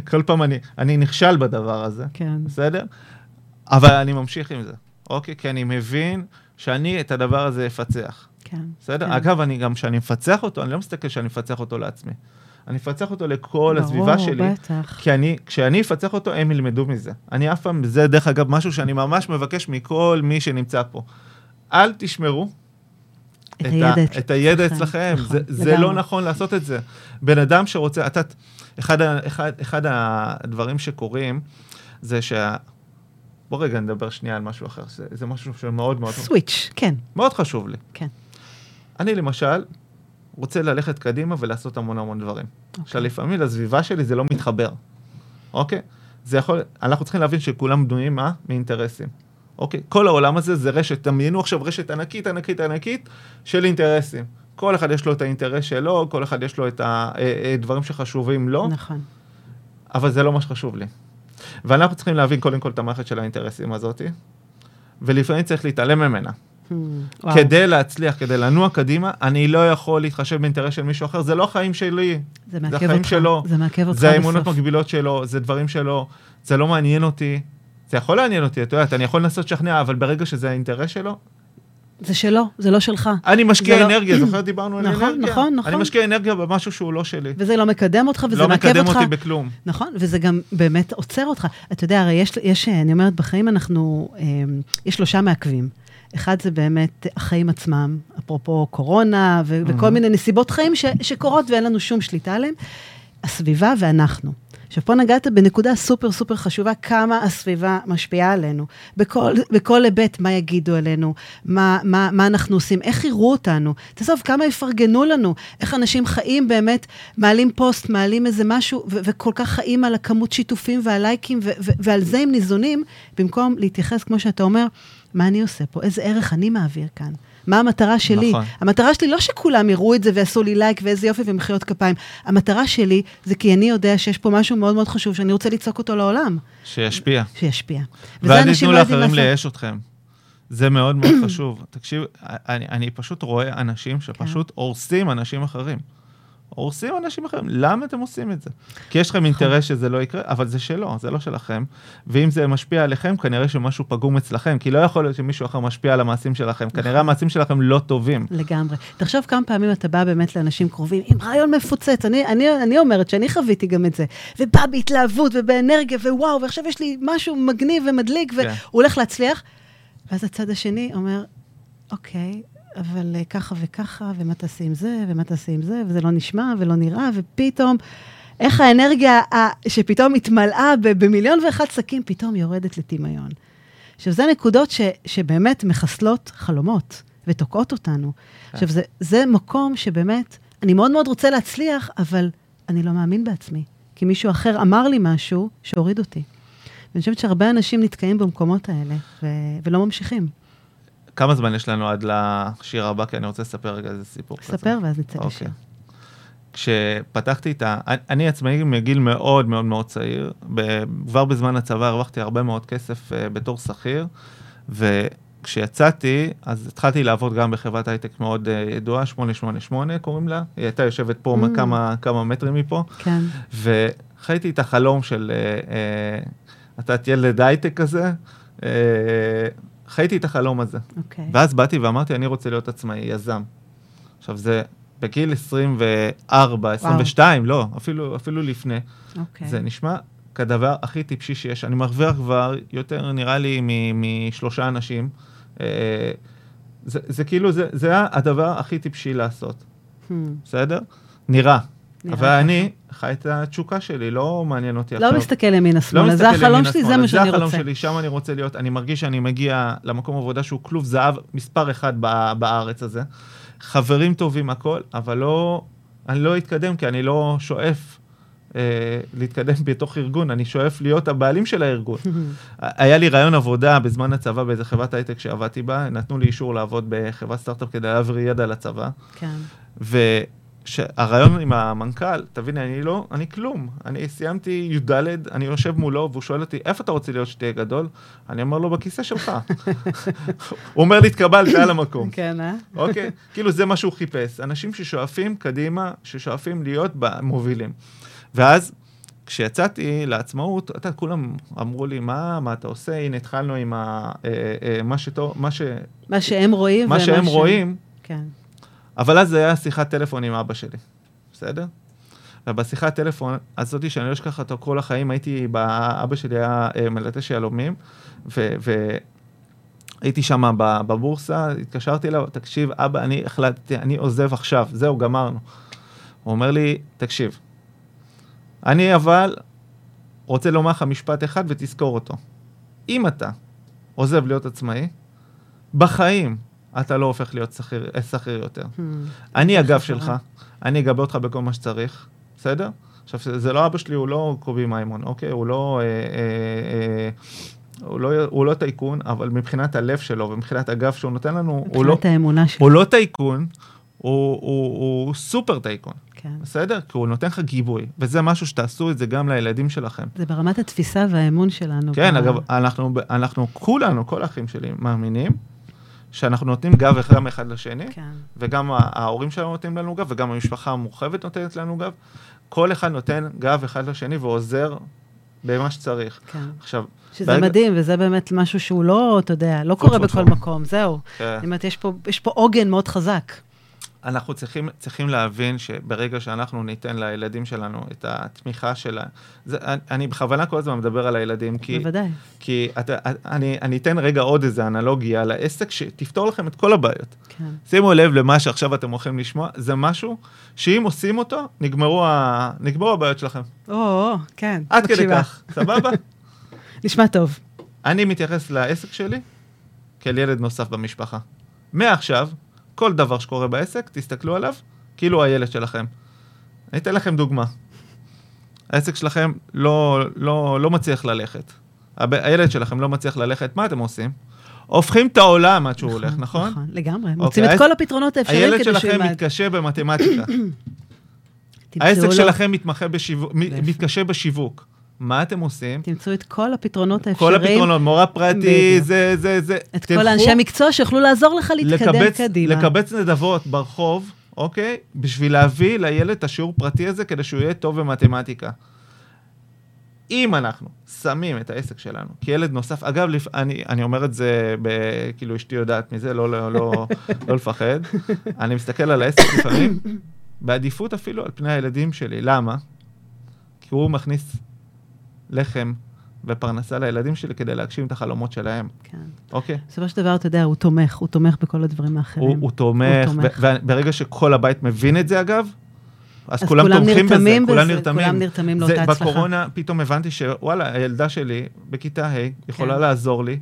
כל פעם אני, אני נכשל בדבר הזה. כן, בסדר? אבל אני ממשיך עם זה, אוקיי? כי אני מבין שאני את הדבר הזה אפצח, כן. בסדר? כן. אגב, אני גם, כשאני מפצח אותו, אני לא מסתכל שאני מפצח אותו לעצמי. אני אפצח אותו לכל הסביבה ברור, שלי, בטח. כי אני, כשאני אפצח אותו, הם ילמדו מזה. אני אף פעם, זה דרך אגב משהו שאני ממש מבקש מכל מי שנמצא פה. אל תשמרו את ה- הידע את הידע אצלכם, אצלכם. נכון, זה, זה לגמרי. לא נכון לעשות את זה. בן אדם שרוצה, אתה, אחד, ה- אחד, אחד הדברים שקורים זה שה... בוא רגע נדבר שנייה על משהו אחר, זה, זה משהו שמאוד מאוד, סוויץ', כן, מאוד חשוב לי. כן. אני למשל רוצה ללכת קדימה ולעשות המון המון דברים. אוקיי. עכשיו לפעמים לסביבה שלי זה לא מתחבר, אוקיי? זה יכול, אנחנו צריכים להבין שכולם בנויים מה? מאינטרסים. אוקיי? כל העולם הזה זה רשת, דמיינו עכשיו רשת ענקית, ענקית, ענקית של אינטרסים. כל אחד יש לו את האינטרס שלו, כל אחד יש לו את הדברים שחשובים לו, נכון. אבל זה לא מה שחשוב לי. ואנחנו צריכים להבין קודם כל את המערכת של האינטרסים הזאת, ולפעמים צריך להתעלם ממנה. וואו. כדי להצליח, כדי לנוע קדימה, אני לא יכול להתחשב באינטרס של מישהו אחר, זה לא החיים שלי, זה זה החיים. שלו, זה מעכב אותך זה האמונות בסוף. מגבילות שלו, זה דברים שלו, זה לא מעניין אותי. זה יכול לעניין אותי, את יודעת, אני יכול לנסות לשכנע, אבל ברגע שזה האינטרס שלו, זה שלו, זה לא שלך. אני משקיע לא- אנרגיה, זוכר [CLEARS THROAT] דיברנו על נכון, אנרגיה? נכון, נכון. אני משקיע אנרגיה במשהו שהוא לא שלי. וזה לא מקדם אותך, וזה לא מעכב מקדם אותך. אותי בכלום. נכון, וזה גם באמת עוצר אותך. אתה יודע, הרי יש, יש אני אומרת, בחיים אנחנו, אה, יש שלושה מעכבים. אחד זה באמת החיים עצמם, אפרופו קורונה ו- וכל מיני נסיבות חיים ש- שקורות ואין לנו שום שליטה עליהן. הסביבה ואנחנו. עכשיו, פה נגעת בנקודה סופר סופר חשובה, כמה הסביבה משפיעה עלינו. בכל, בכל היבט, מה יגידו עלינו, מה, מה, מה אנחנו עושים, איך יראו אותנו. תעזוב, כמה יפרגנו לנו, איך אנשים חיים באמת, מעלים פוסט, מעלים איזה משהו, ו- וכל כך חיים על הכמות שיתופים והלייקים, ו- ו- ועל זה הם ניזונים, במקום להתייחס, כמו שאתה אומר, מה אני עושה פה, איזה ערך אני מעביר כאן. מה המטרה שלי? נכון. המטרה שלי לא שכולם יראו את זה ויעשו לי לייק ואיזה יופי ומחיאות כפיים. המטרה שלי זה כי אני יודע שיש פה משהו מאוד מאוד חשוב שאני רוצה לצעוק אותו לעולם, שישפיע. שישפיע. ואל תיתנו לא לאחרים. לייאש אתכם. זה מאוד מאוד חשוב. תקשיב, אני, אני פשוט רואה אנשים שפשוט הורסים אנשים אחרים. הורסים אנשים אחרים. למה אתם עושים את זה? כי יש לכם אינטרס שזה לא יקרה, אבל זה שלו, זה לא שלכם. ואם זה משפיע עליכם, כנראה שמשהו פגום אצלכם, כי לא יכול להיות שמישהו אחר משפיע על המעשים שלכם. כנראה המעשים שלכם לא טובים. לגמרי. תחשוב כמה פעמים אתה בא באמת לאנשים קרובים עם רעיון מפוצץ. אני, אני, אני אומרת שאני חוויתי גם את זה. ובא בהתלהבות ובאנרגיה, ווואו, ועכשיו יש לי משהו מגניב ומדליק, והוא כן. הולך להצליח. ואז הצד השני אומר, אוקיי, אבל אה, ככה וככה, ומה תעשי עם זה, ומה תעשי עם זה, וזה לא נשמע ולא נראה, ופתאום, איך האנרגיה שפתאום התמלאה במיליון ואחד שקים, פתאום יורדת לטמיון. עכשיו, זה נקודות ש, שבאמת מחסלות חלומות ותוקעות אותנו. עכשיו, זה, זה מקום שבאמת, אני מאוד מאוד רוצה להצליח, אבל אני לא מאמין בעצמי. כי מישהו אחר אמר לי משהו שהוריד אותי. ואני חושבת שהרבה אנשים נתקעים במקומות האלה, ו, ולא ממשיכים. כמה זמן יש לנו עד לשיר הבא? כי אני רוצה לספר רגע איזה סיפור כזה. ספר ואז נצא לשיר. אוקיי. כשפתחתי את ה... אני- אני עצמאי מגיל מאוד מאוד מאוד צעיר, ב- כבר בזמן הצבא הרווחתי הרבה מאוד כסף uh, בתור שכיר, וכשיצאתי, אז התחלתי לעבוד גם בחברת הייטק מאוד uh, ידועה, 888 קוראים לה, היא הייתה יושבת פה Mm. כמה, כמה מטרים מפה, כן. וחייתי את החלום של uh, uh, אתה ילד הייטק כזה, uh, חייתי את החלום הזה. אוקיי. ואז באתי ואמרתי, אני רוצה להיות עצמאי, יזם. עכשיו, זה בגיל 24, 22, לא, אפילו, אפילו לפני. אוקיי. זה נשמע כדבר הכי טיפשי שיש. אני מרוויח כבר יותר, נראה לי, משלושה אנשים. אה, זה, זה כאילו, זה, זה היה הדבר הכי טיפשי לעשות, Hmm. בסדר? נראה. נראה אבל אני חי את התשוקה שלי, לא מעניין אותי עכשיו. לא מסתכל ימינה לא שמאלה, זה מסתכל החלום שלי, זה מה שאני זה החלום רוצה. שלי, שם אני רוצה להיות. אני מרגיש שאני מגיע למקום עבודה שהוא כלוב זהב מספר אחד בארץ הזה. חברים טובים, הכל, אבל לא, אני לא אתקדם כי אני לא שואף אה, להתקדם בתוך ארגון, אני שואף להיות הבעלים של הארגון. [LAUGHS] היה לי רעיון עבודה בזמן הצבא באיזה חברת הייטק שעבדתי בה, נתנו לי אישור לעבוד בחברת סטארט-אפ כדי להעביר ידע לצבא. כן. והרעיון עם המנכ"ל, תביני, אני לא, אני כלום. אני סיימתי י"ד, אני יושב מולו, והוא שואל אותי, איפה אתה רוצה להיות שתהיה גדול? אני אומר לו, בכיסא שלך. הוא אומר לי, התקבלת על המקום. כן, אה? אוקיי? כאילו זה מה שהוא חיפש. אנשים ששואפים קדימה, ששואפים להיות מובילים. ואז, כשיצאתי לעצמאות, אתה יודע, כולם אמרו לי, מה, מה אתה עושה? הנה, התחלנו עם ה... אה, אה, מה שטוב, מה ש... מה שהם רואים. מה שהם ש- רואים, כן. אבל אז זה היה שיחת טלפון עם אבא שלי, בסדר? ובשיחת טלפון הזאתי, שאני לא אשכח אותו כל החיים, הייתי, אבא שלי היה אה, מלטש יהלומים, והייתי שם בבורסה, התקשרתי אליו, תקשיב, אבא, אני החלטתי, אני עוזב עכשיו, זהו, גמרנו. הוא אומר לי, תקשיב, אני אבל רוצה לומר לך משפט אחד ותזכור אותו. אם אתה עוזב להיות עצמאי, בחיים אתה לא הופך להיות שכיר, אה, יותר. Hmm. אני הגב. שלך, אני אגבה אותך בכל מה שצריך, בסדר? עכשיו, זה- לא אבא שלי, הוא לא קובי מימון, אוקיי? הוא לא... אה, אה, הוא לא, הוא לא טייקון, אבל מבחינת הלב שלו ומבחינת הגב שהוא נותן לנו, הוא לא, מבחינת האמונה שלי. הוא לא טייקון, הוא, הוא, הוא סופר טייקון, כן. בסדר? כי הוא נותן לך גיבוי, וזה משהו שתעשו את זה גם לילדים שלכם. זה ברמת התפיסה והאמון שלנו. כן, ב- אגב, אנחנו, אנחנו כולנו, כל האחים שלי, מאמינים שאנחנו נותנים גב גם אחד לשני, כן. וגם ההורים שלנו נותנים לנו גב, וגם המשפחה המורחבת נותנת לנו גב. כל אחד נותן גב אחד לשני ועוזר במה שצריך. כן. עכשיו, שזה ברגע- מדהים, וזה באמת משהו שהוא לא, אתה יודע, לא קורה בכל. מקום, זהו. כן. זאת אומרת, יש פה- יש פה עוגן מאוד חזק. אנחנו צריכים, צריכים להבין שברגע שאנחנו ניתן לילדים שלנו את התמיכה שלה, זה, אני, אני בכוונה כל הזמן מדבר על הילדים, כי, בוודאי. כי אתה, אני, אני אתן רגע עוד איזה אנלוגיה על העסק שתפתור לכם את כל הבעיות. כן. שימו לב למה שעכשיו אתם הולכים לשמוע, זה משהו שאם עושים אותו, נגמרו, ה, נגמרו הבעיות שלכם. או, כן. עד כדי מקשיבה. כך, סבבה? [LAUGHS] נשמע טוב. אני מתייחס לעסק שלי כאל ילד נוסף במשפחה. מעכשיו, כל דבר שקורה בעסק, תסתכלו עליו כאילו הילד שלכם. אני אתן לכם דוגמה. העסק שלכם לא, לא, לא מצליח ללכת. הב- הילד שלכם לא מצליח ללכת, מה אתם עושים? הופכים את העולם עד שהוא הולך, נכון? נכון, לגמרי. מוצאים את כל הפתרונות האפשריים הילד כדי שהוא שלכם ילמד. מתקשה במתמטיקה. [COUGHS] העסק שלכם מתמחה בשיווק? מתקשה בשיווק. מה אתם עושים? תמצאו את כל הפתרונות כל האפשריים. הפתרונות, מורה פרטי. זה, זה, זה. את תלכו- כל האנשי המקצוע שיוכלו לעזור לך להתקדם לקבץ, קדימה. לקבץ נדבות ברחוב, אוקיי? בשביל להביא לילד את השיעור פרטי הזה כדי שהוא יהיה טוב במתמטיקה. אם אנחנו שמים את העסק שלנו כילד נוסף, אגב, לפ... אני, אני אומר את זה, ב... כאילו אשתי יודעת מזה, לא, לא, לא, לא לפחד. [LAUGHS] אני מסתכל על העסק לפעמים, בעדיפות אפילו על פני הילדים שלי. למה? כי הוא מכניס לחם ופרנסה לילדים שלי כדי להגשים את החלומות שלהם, כן. אוקיי? בסופו של דבר, אתה יודע, הוא תומך, הוא תומך בכל הדברים האחרים. הוא, הוא תומך, הוא תומך. וברגע שכל הבית מבין את זה אגב, אז, אז כולם, כולם תומכים בזה, נרתמים כולם בזה, נרתמים. כולם נרתמים לאותה הצלחה. בקורונה פתאום הבנתי שוואלה, הילדה שלי בכיתה ה' יכולה כן. לעזור לי.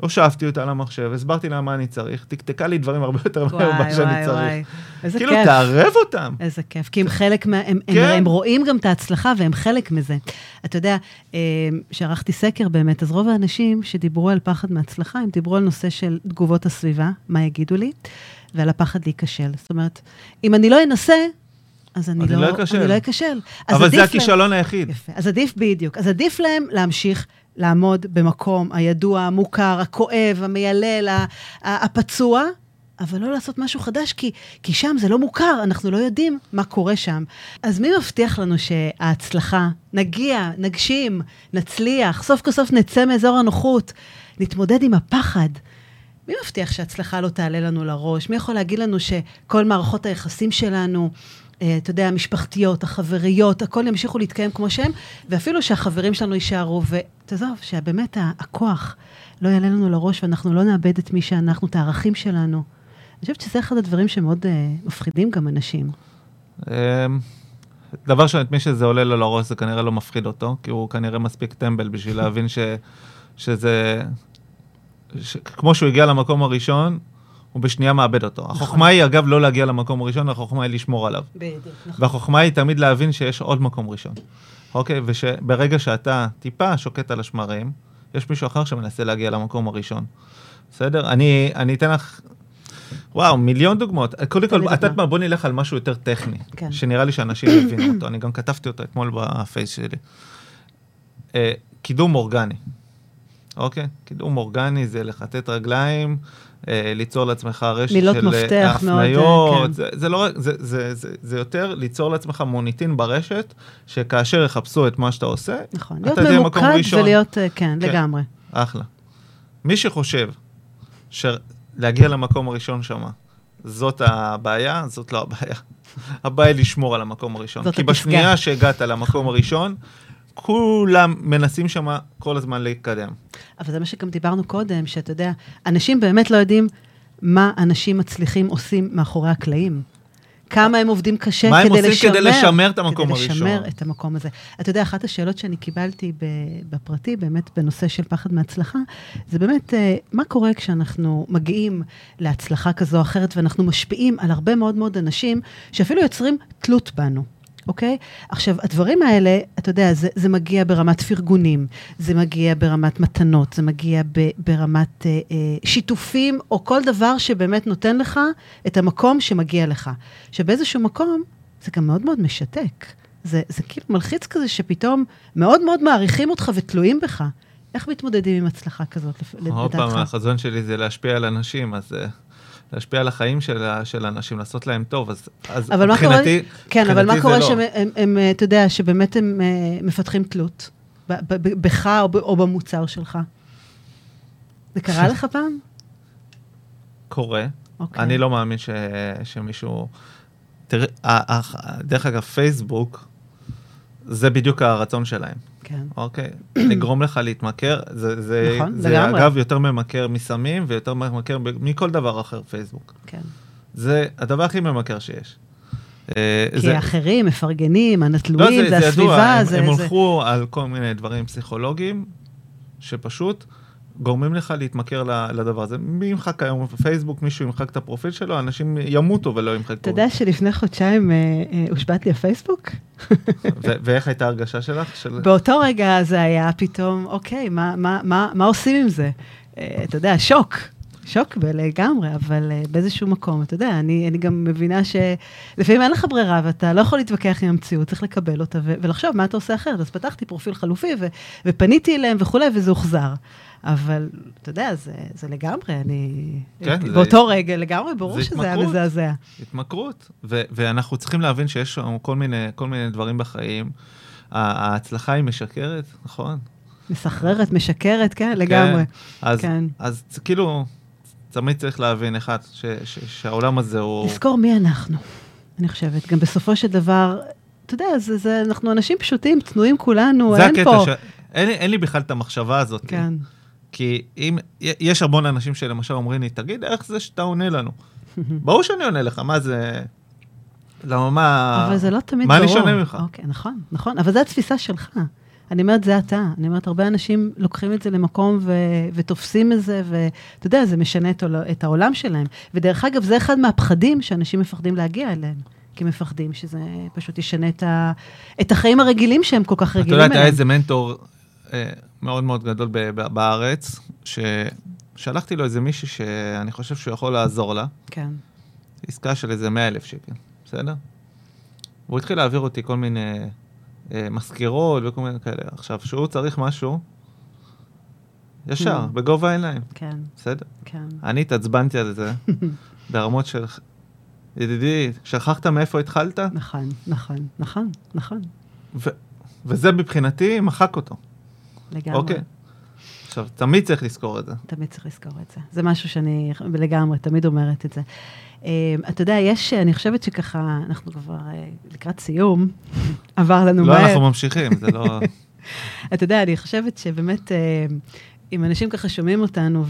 הושבתי אותה למחשב, הסברתי לה מה אני צריך, תקתקה לי דברים הרבה יותר מהר ממה שאני וואי, צריך. וואי. איזה כאילו, כיף. תערב אותם. איזה כיף, כי הם חלק מה... הם, הם, כן. הם רואים גם את ההצלחה והם חלק מזה. אתה יודע, אה, שערכתי סקר באמת, אז רוב האנשים שדיברו על פחד מהצלחה, הם דיברו על נושא של תגובות הסביבה, מה יגידו לי, ועל הפחד להיכשל. זאת אומרת, אם אני לא אנסה, אז אני, אני לא, לא אכשל. אני לא אכשל. אבל זה להם- הכישלון היחיד. יפה. אז עדיף בדיוק. אז עדיף להם להמשיך לעמוד במקום הידוע, המוכר, הכואב, המיילל, הפצוע, אבל לא לעשות משהו חדש, כי, כי שם זה לא מוכר, אנחנו לא יודעים מה קורה שם. אז מי מבטיח לנו שההצלחה, נגיע, נגשים, נצליח, סוף כל סוף נצא מאזור הנוחות, נתמודד עם הפחד. מי מבטיח שההצלחה לא תעלה לנו לראש? מי יכול להגיד לנו שכל מערכות היחסים שלנו, אתה יודע, המשפחתיות, החבריות, הכל ימשיכו להתקיים כמו שהם, ואפילו שהחברים שלנו יישארו, ותעזוב, שבאמת הכוח לא יעלה לנו לראש ואנחנו לא נאבד את מי שאנחנו, את הערכים שלנו. אני חושבת שזה אחד הדברים שמאוד אה, מפחידים גם אנשים. אמ, דבר ראשון, את מי שזה עולה לו לראש זה כנראה לא מפחיד אותו, כי הוא כנראה מספיק טמבל בשביל להבין ש, שזה... ש, כמו שהוא הגיע למקום הראשון, הוא בשנייה מאבד אותו. החוכמה היא, אגב, לא להגיע למקום הראשון, החוכמה היא לשמור עליו. בדיוק, נכון. והחוכמה היא תמיד להבין שיש עוד מקום ראשון. אוקיי? ושברגע שאתה טיפה שוקט על השמרים, יש מישהו אחר שמנסה להגיע למקום הראשון. בסדר? אני, אני אתן לך... וואו, מיליון דוגמאות. קודם כל. את יודעת מה, בוא נלך על משהו יותר טכני, כן. שנראה לי שאנשים יבינו אותו. אני גם כתבתי אותו אתמול בפייס שלי. אה, קידום אורגני, אוקיי? קידום אורגני זה לכתת רגליים, ליצור לעצמך רשת מילות של אה, מאוד, אה, הפניות, כן. זה, זה לא זה, זה, זה, זה יותר ליצור לעצמך מוניטין ברשת, שכאשר יחפשו את מה שאתה עושה, נכון, אתה להיות תהיה מקום ממוקד ראשון. ולהיות, אה, כן, כן. לגמרי. אחלה. מי שחושב שלהגיע למקום הראשון שם, זאת הבעיה, זאת לא הבעיה. [LAUGHS] הבעיה היא לשמור על המקום הראשון. כי הפסגה. בשנייה שהגעת למקום הראשון, כולם מנסים שם כל הזמן להתקדם. אבל זה מה שגם דיברנו קודם, שאתה יודע, אנשים באמת לא יודעים מה אנשים מצליחים עושים מאחורי הקלעים. כמה הם עובדים קשה מה הם כדי עושים לשמר, כדי לשמר את המקום כדי הראשון. לשמר את המקום הזה. אתה יודע, אחת השאלות שאני קיבלתי בפרטי, באמת בנושא של פחד מהצלחה, זה באמת, אה, מה קורה כשאנחנו מגיעים להצלחה כזו או אחרת, ואנחנו משפיעים על הרבה מאוד מאוד אנשים, שאפילו יוצרים תלות בנו. אוקיי? עכשיו, הדברים האלה, אתה יודע, זה, זה מגיע ברמת פרגונים, זה מגיע ברמת מתנות, זה מגיע ב, ברמת אה, אה, שיתופים, או כל דבר שבאמת נותן לך את המקום שמגיע לך. שבאיזשהו מקום, זה גם מאוד מאוד משתק. זה, זה כאילו מלחיץ כזה שפתאום מאוד מאוד מעריכים אותך ותלויים בך. איך מתמודדים עם הצלחה כזאת, לפ- עוד פעם, לדעתך? החזון שלי זה להשפיע על אנשים, אז אה, להשפיע על החיים של, של אנשים, לעשות להם טוב, אז, אז אבל מה קורה, מבחינתי, כן, אבל מבחינתי מה קורה לא. שהם, הם, הם, אתה יודע, שבאמת הם אה, מפתחים תלות? בך או, ב- או במוצר שלך. זה קרה לך [LAUGHS] פעם? קורה. אוקיי. אני לא מאמין ש... שמישהו... תראה, דרך אגב, פייסבוק, זה בדיוק הרצון שלהם, כן. אוקיי? לגרום לך להתמכר, זה, זה, נכון, זה לגמרי. אגב יותר ממכר מסמים ויותר ממכר מכל דבר אחר, פייסבוק. כן. זה הדבר הכי ממכר שיש. אה, כי זה- אחרים מפרגנים, לא, הנתלויים, זה, ידוע, הסביבה, הם, זה... הם זה... הולכו על כל מיני דברים פסיכולוגיים, שפשוט גורמים לך להתמכר לדבר הזה. מי ימחק היום בפייסבוק, מישהו ימחק את הפרופיל שלו, אנשים ימותו ולא ימחקו. אתה יודע שלפני חודשיים אה, אה, הושבעתי לפייסבוק? ו- ואיך הייתה ההרגשה שלך? של... באותו רגע זה היה פתאום, אוקיי, מה, מה, מה, מה עושים עם זה? אה, אתה יודע, שוק. שוק לגמרי, אבל באיזשהו מקום, אתה יודע, אני, אני גם מבינה שלפעמים אין לך ברירה ואתה לא יכול להתווכח עם המציאות, צריך לקבל אותה ו- ולחשוב מה אתה עושה אחרת. אז פתחתי פרופיל חלופי ו- ופניתי אליהם וכולי, וזה הוחזר. אבל אתה יודע, זה, זה לגמרי, אני... כן, זה- באותו רגע, לגמרי, ברור זה שזה היה התמכרות. מזעזע. התמכרות. ו- ואנחנו צריכים להבין שיש לנו כל מיני, כל מיני דברים בחיים. ההצלחה היא משקרת, נכון? מסחררת, משקרת, כן, לגמרי. כן. אז, כן. אז זה כאילו, תמיד צריך להבין, אחד, ש- ש- שהעולם הזה הוא... לזכור מי אנחנו, אני חושבת. גם בסופו של דבר, אתה יודע, זה, זה, אנחנו אנשים פשוטים, צנועים כולנו, זה אין הקטע, פה... ש... אין, אין לי בכלל את המחשבה הזאת. כן, כי אם, יש המון אנשים שלמשל אומרים לי, תגיד, איך זה שאתה עונה לנו? [LAUGHS] ברור שאני עונה לך, מה זה... למה, מה... אבל זה לא תמיד מה ברור. אני שונה ממך? אוקיי, נכון, נכון, אבל זו התפיסה שלך. אני אומרת, זה אתה. אני אומרת, הרבה אנשים לוקחים את זה למקום ו- ותופסים את זה, ואתה יודע, זה משנה את, העול- את העולם שלהם. ודרך אגב, זה אחד מהפחדים שאנשים מפחדים להגיע אליהם. כי מפחדים שזה פשוט ישנה את, ה- את החיים הרגילים שהם כל כך אתה רגילים יודע, אליהם. היה איזה מנטור אה, מאוד מאוד גדול בארץ, ששלחתי לו איזה מישהי שאני חושב שהוא יכול לעזור לה, כן, עסקה של איזה 100 אלף שקל, בסדר? והוא התחיל להעביר אותי כל מיני אה, מזכירות וכל מיני כאלה. עכשיו, כשהוא צריך משהו, ישר, Mm. בגובה העיניים, כן, בסדר? כן. אני התעצבנתי על זה [LAUGHS] ברמות של... ידידי, שכחת מאיפה התחלת? נכון, נכון, נכון, נכון, ו- וזה מבחינתי מחק אותו, לגמרי. אוקיי? עכשיו, תמיד צריך לזכור את זה. תמיד צריך לזכור את זה. זה משהו שאני לגמרי, תמיד אומרת את זה. אה, אתה יודע, יש, אני חושבת שככה, אנחנו כבר אה, לקראת סיום, [LAUGHS] עבר לנו לא, מהר. אנחנו ממשיכים, זה לא... [LAUGHS] אתה יודע, אני חושבת שבאמת, אה, אם אנשים ככה שומעים אותנו,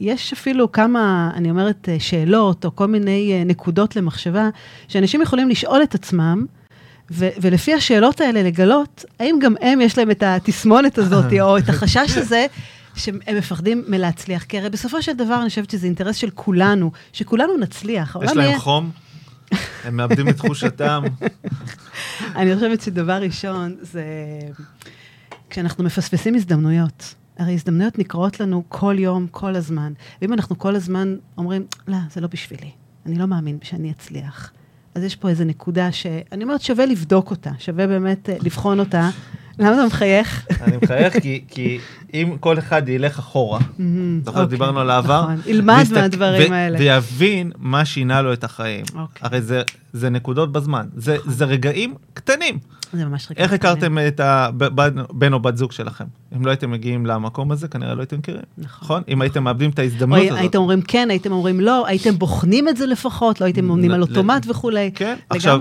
ויש אפילו כמה, אני אומרת, אה, שאלות, או כל מיני נקודות למחשבה, שאנשים יכולים לשאול את עצמם, ו- ולפי השאלות האלה לגלות, האם גם הם יש להם את התסמונת הזאת, [LAUGHS] או את החשש הזה, שהם מפחדים מלהצליח. כי הרי בסופו של דבר, אני חושבת שזה אינטרס של כולנו, שכולנו נצליח. יש להם יהיה- חום, הם מאבדים את תחושתם. [LAUGHS] אני חושבת שדבר ראשון זה כשאנחנו מפספסים הזדמנויות. הרי הזדמנויות נקראות לנו כל יום, כל הזמן. ואם אנחנו כל הזמן אומרים, לא, זה לא בשבילי, אני לא מאמין שאני אצליח. אז יש פה איזו נקודה שאני אומרת, שווה לבדוק אותה, שווה באמת אה, לבחון אותה. למה אתה מחייך? אני מחייך כי, כי אם כל אחד ילך אחורה, זוכר, אוקיי, דיברנו על העבר, נכון. ילמד מהדברים האלה. ויבין מה שינה לו את החיים. אוקיי. הרי זה, זה נקודות בזמן, זה, זה רגעים קטנים. זה ממש רגע. איך. הכרתם את הבן או בת זוג שלכם? אם לא הייתם מגיעים למקום הזה, כנראה לא הייתם מכירים. נכון. נכון? אם הייתם מאבדים את ההזדמנות הזאת. הייתם אומרים כן, הייתם אומרים לא, הייתם בוחנים את זה לפחות, לא הייתם עומדים על אוטומט וכולי. כן, עכשיו.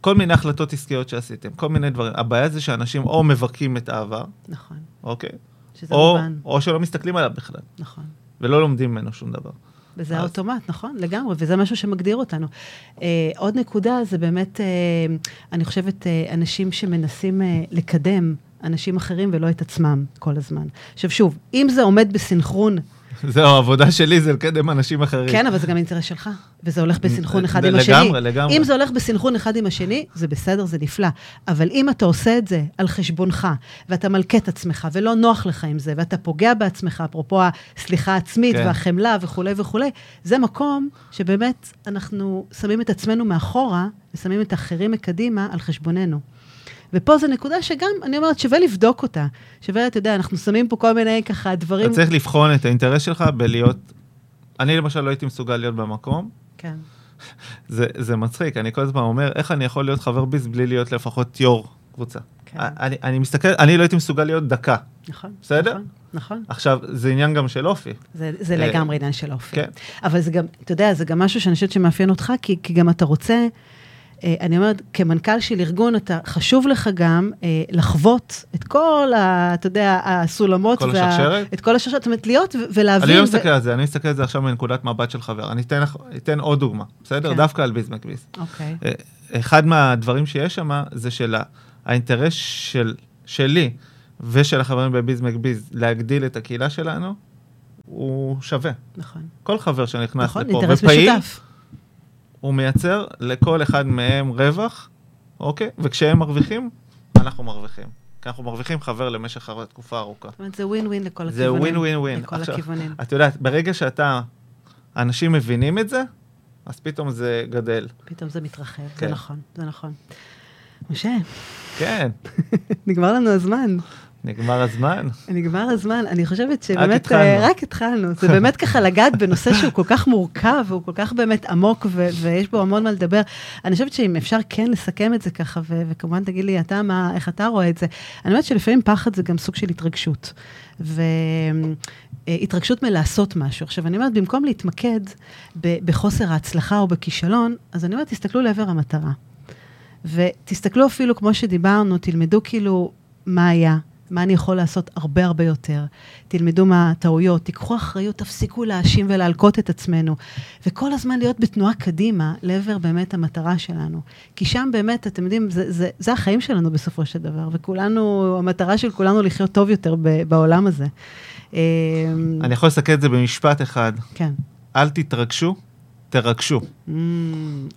כל מיני החלטות עסקיות שעשיתם, כל מיני דברים. הבעיה זה שאנשים או מבכים את העבר, נכון. אוקיי? שזה או, מובן. או שלא מסתכלים עליו בכלל, נכון. ולא לומדים ממנו שום דבר. וזה אז- האוטומט, נכון, לגמרי, וזה משהו שמגדיר אותנו. אה, עוד נקודה זה באמת, אה, אני חושבת, אה, אנשים שמנסים אה, לקדם אנשים אחרים ולא את עצמם כל הזמן. עכשיו שוב, אם זה עומד בסנכרון, זהו, העבודה שלי זה לקדם אנשים אחרים. כן, אבל זה גם אינטרס שלך, וזה הולך בסנכרון אחד עם לגמרי, השני. לגמרי. אם זה הולך בסנכרון אחד עם השני, זה בסדר, זה נפלא. אבל אם אתה עושה את זה על חשבונך, ואתה מלקה את עצמך, ולא נוח לך עם זה, ואתה פוגע בעצמך, אפרופו הסליחה העצמית כן. והחמלה וכולי וכולי, זה מקום שבאמת אנחנו שמים את עצמנו מאחורה, ושמים את האחרים מקדימה על חשבוננו. ופה זו נקודה שגם, אני אומרת, שווה לבדוק אותה. שווה, אתה יודע, אנחנו שמים פה כל מיני ככה דברים... אתה צריך לבחון את האינטרס שלך בלהיות... אני למשל לא הייתי מסוגל להיות במקום. כן, זה, זה מצחיק, אני כל הזמן אומר, איך אני יכול להיות חבר ביס בלי להיות לפחות יו"ר קבוצה? כן. אני, אני מסתכל, אני לא הייתי מסוגל להיות דקה. נכון. בסדר? נכון, נכון. עכשיו, זה עניין גם של אופי. זה, זה אה, לגמרי עניין של אופי. כן. אבל זה גם, אתה יודע, זה גם משהו שאני חושבת שמאפיין אותך, כי, כי גם אתה רוצה, אה, אני אומרת, כמנכ"ל של ארגון, אתה, חשוב לך גם אה, לחוות את כל, ה, אתה יודע, הסולמות. כל השרשרת? את כל השרשרת, זאת אומרת, להיות ולהבין. אני לא ו- מסתכל על זה, אני מסתכל על זה עכשיו מנקודת מבט של חבר. אני אתן, אתן עוד דוגמה, בסדר? כן. דווקא על ביז מקביז. אוקיי. אה, אחד מהדברים שיש שם זה של האינטרס של, שלי ושל החברים בביז מקביז להגדיל את הקהילה שלנו, הוא שווה. נכון. כל חבר שנכנס נכון, לפה ופעיל, משותף. הוא מייצר לכל אחד מהם רווח, אוקיי? וכשהם מרוויחים, אנחנו מרוויחים. כי אנחנו מרוויחים חבר למשך תקופה ארוכה. זאת אומרת, זה ווין ווין לכל זה הכיוונים. ווין ווין ווין. לכל עכשיו, הכיוונים. את יודעת, ברגע שאתה, אנשים מבינים את זה, אז פתאום זה גדל. פתאום זה מתרחב, זה כן. נכון, זה נכון. משה, כן, [LAUGHS] נגמר לנו הזמן. נגמר הזמן. נגמר הזמן, אני חושבת שבאמת, התחלנו. אה, רק התחלנו. זה באמת ככה לגעת בנושא שהוא כל כך מורכב, והוא כל כך באמת עמוק, ו- ויש בו המון מה לדבר. אני חושבת שאם אפשר כן לסכם את זה ככה, ו- וכמובן תגיד לי אתה, מה, איך אתה רואה את זה. אני אומרת שלפעמים פחד זה גם סוג של התרגשות. והתרגשות מלעשות משהו. עכשיו, אני אומרת, במקום להתמקד ב- בחוסר ההצלחה או בכישלון, אז אני אומרת, תסתכלו לעבר המטרה. ותסתכלו אפילו, כמו שדיברנו, תלמדו כאילו מה היה, מה אני יכול לעשות הרבה הרבה יותר. תלמדו מהטעויות, תיקחו אחריות, תפסיקו להאשים ולהלקות את עצמנו. וכל הזמן להיות בתנועה קדימה לעבר באמת המטרה שלנו. כי שם באמת, אתם יודעים, זה, זה, זה החיים שלנו בסופו של דבר, וכולנו, המטרה של כולנו לחיות טוב יותר ב, בעולם הזה. אמ, אני יכול לסכם את זה במשפט אחד. כן. אל תתרגשו, תרגשו. Mm,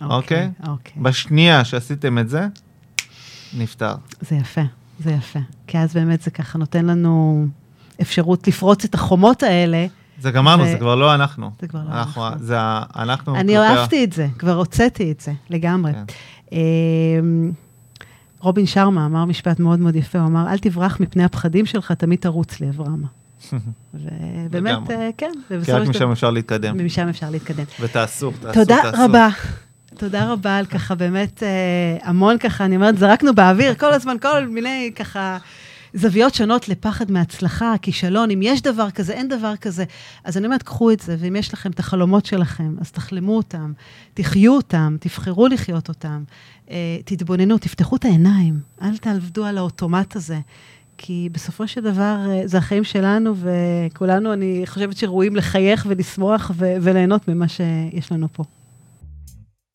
אוקיי? אוקיי. בשנייה שעשיתם את זה, נפתר. זה יפה, זה יפה. כי אז באמת זה ככה נותן לנו אפשרות לפרוץ את החומות האלה. זה גמרנו, ו- זה כבר לא אנחנו. זה כבר לא אנחנו. אנחנו. זה אנחנו אני כלפי אהבתי את זה, כבר הוצאתי את זה, לגמרי. כן. אמ, רובין שרמה אמר משפט מאוד מאוד יפה, הוא אמר, אל תברח מפני הפחדים שלך, תמיד תרוץ לעברם. [LAUGHS] ובאמת. אה, כן, כי רק משם אפשר להתקדם. משם אפשר להתקדם. ותעשו, תעשו, תודה תעשו. רבה. תודה רבה על ככה באמת אה, המון ככה, אני אומרת, זרקנו באוויר כל הזמן, כל מיני ככה זוויות שונות לפחד מהצלחה, כישלון, אם יש דבר כזה, אין דבר כזה. אז אני אומרת, קחו את זה, ואם יש לכם את החלומות שלכם, אז תחלמו אותם, תחיו אותם, תבחרו לחיות אותם, אה, תתבוננו, תפתחו את העיניים, אל תעבדו על האוטומט הזה. כי בסופו של דבר אה, זה החיים שלנו, וכולנו, אני חושבת שראויים לחייך ולשמוח ו- וליהנות ממה שיש לנו פה.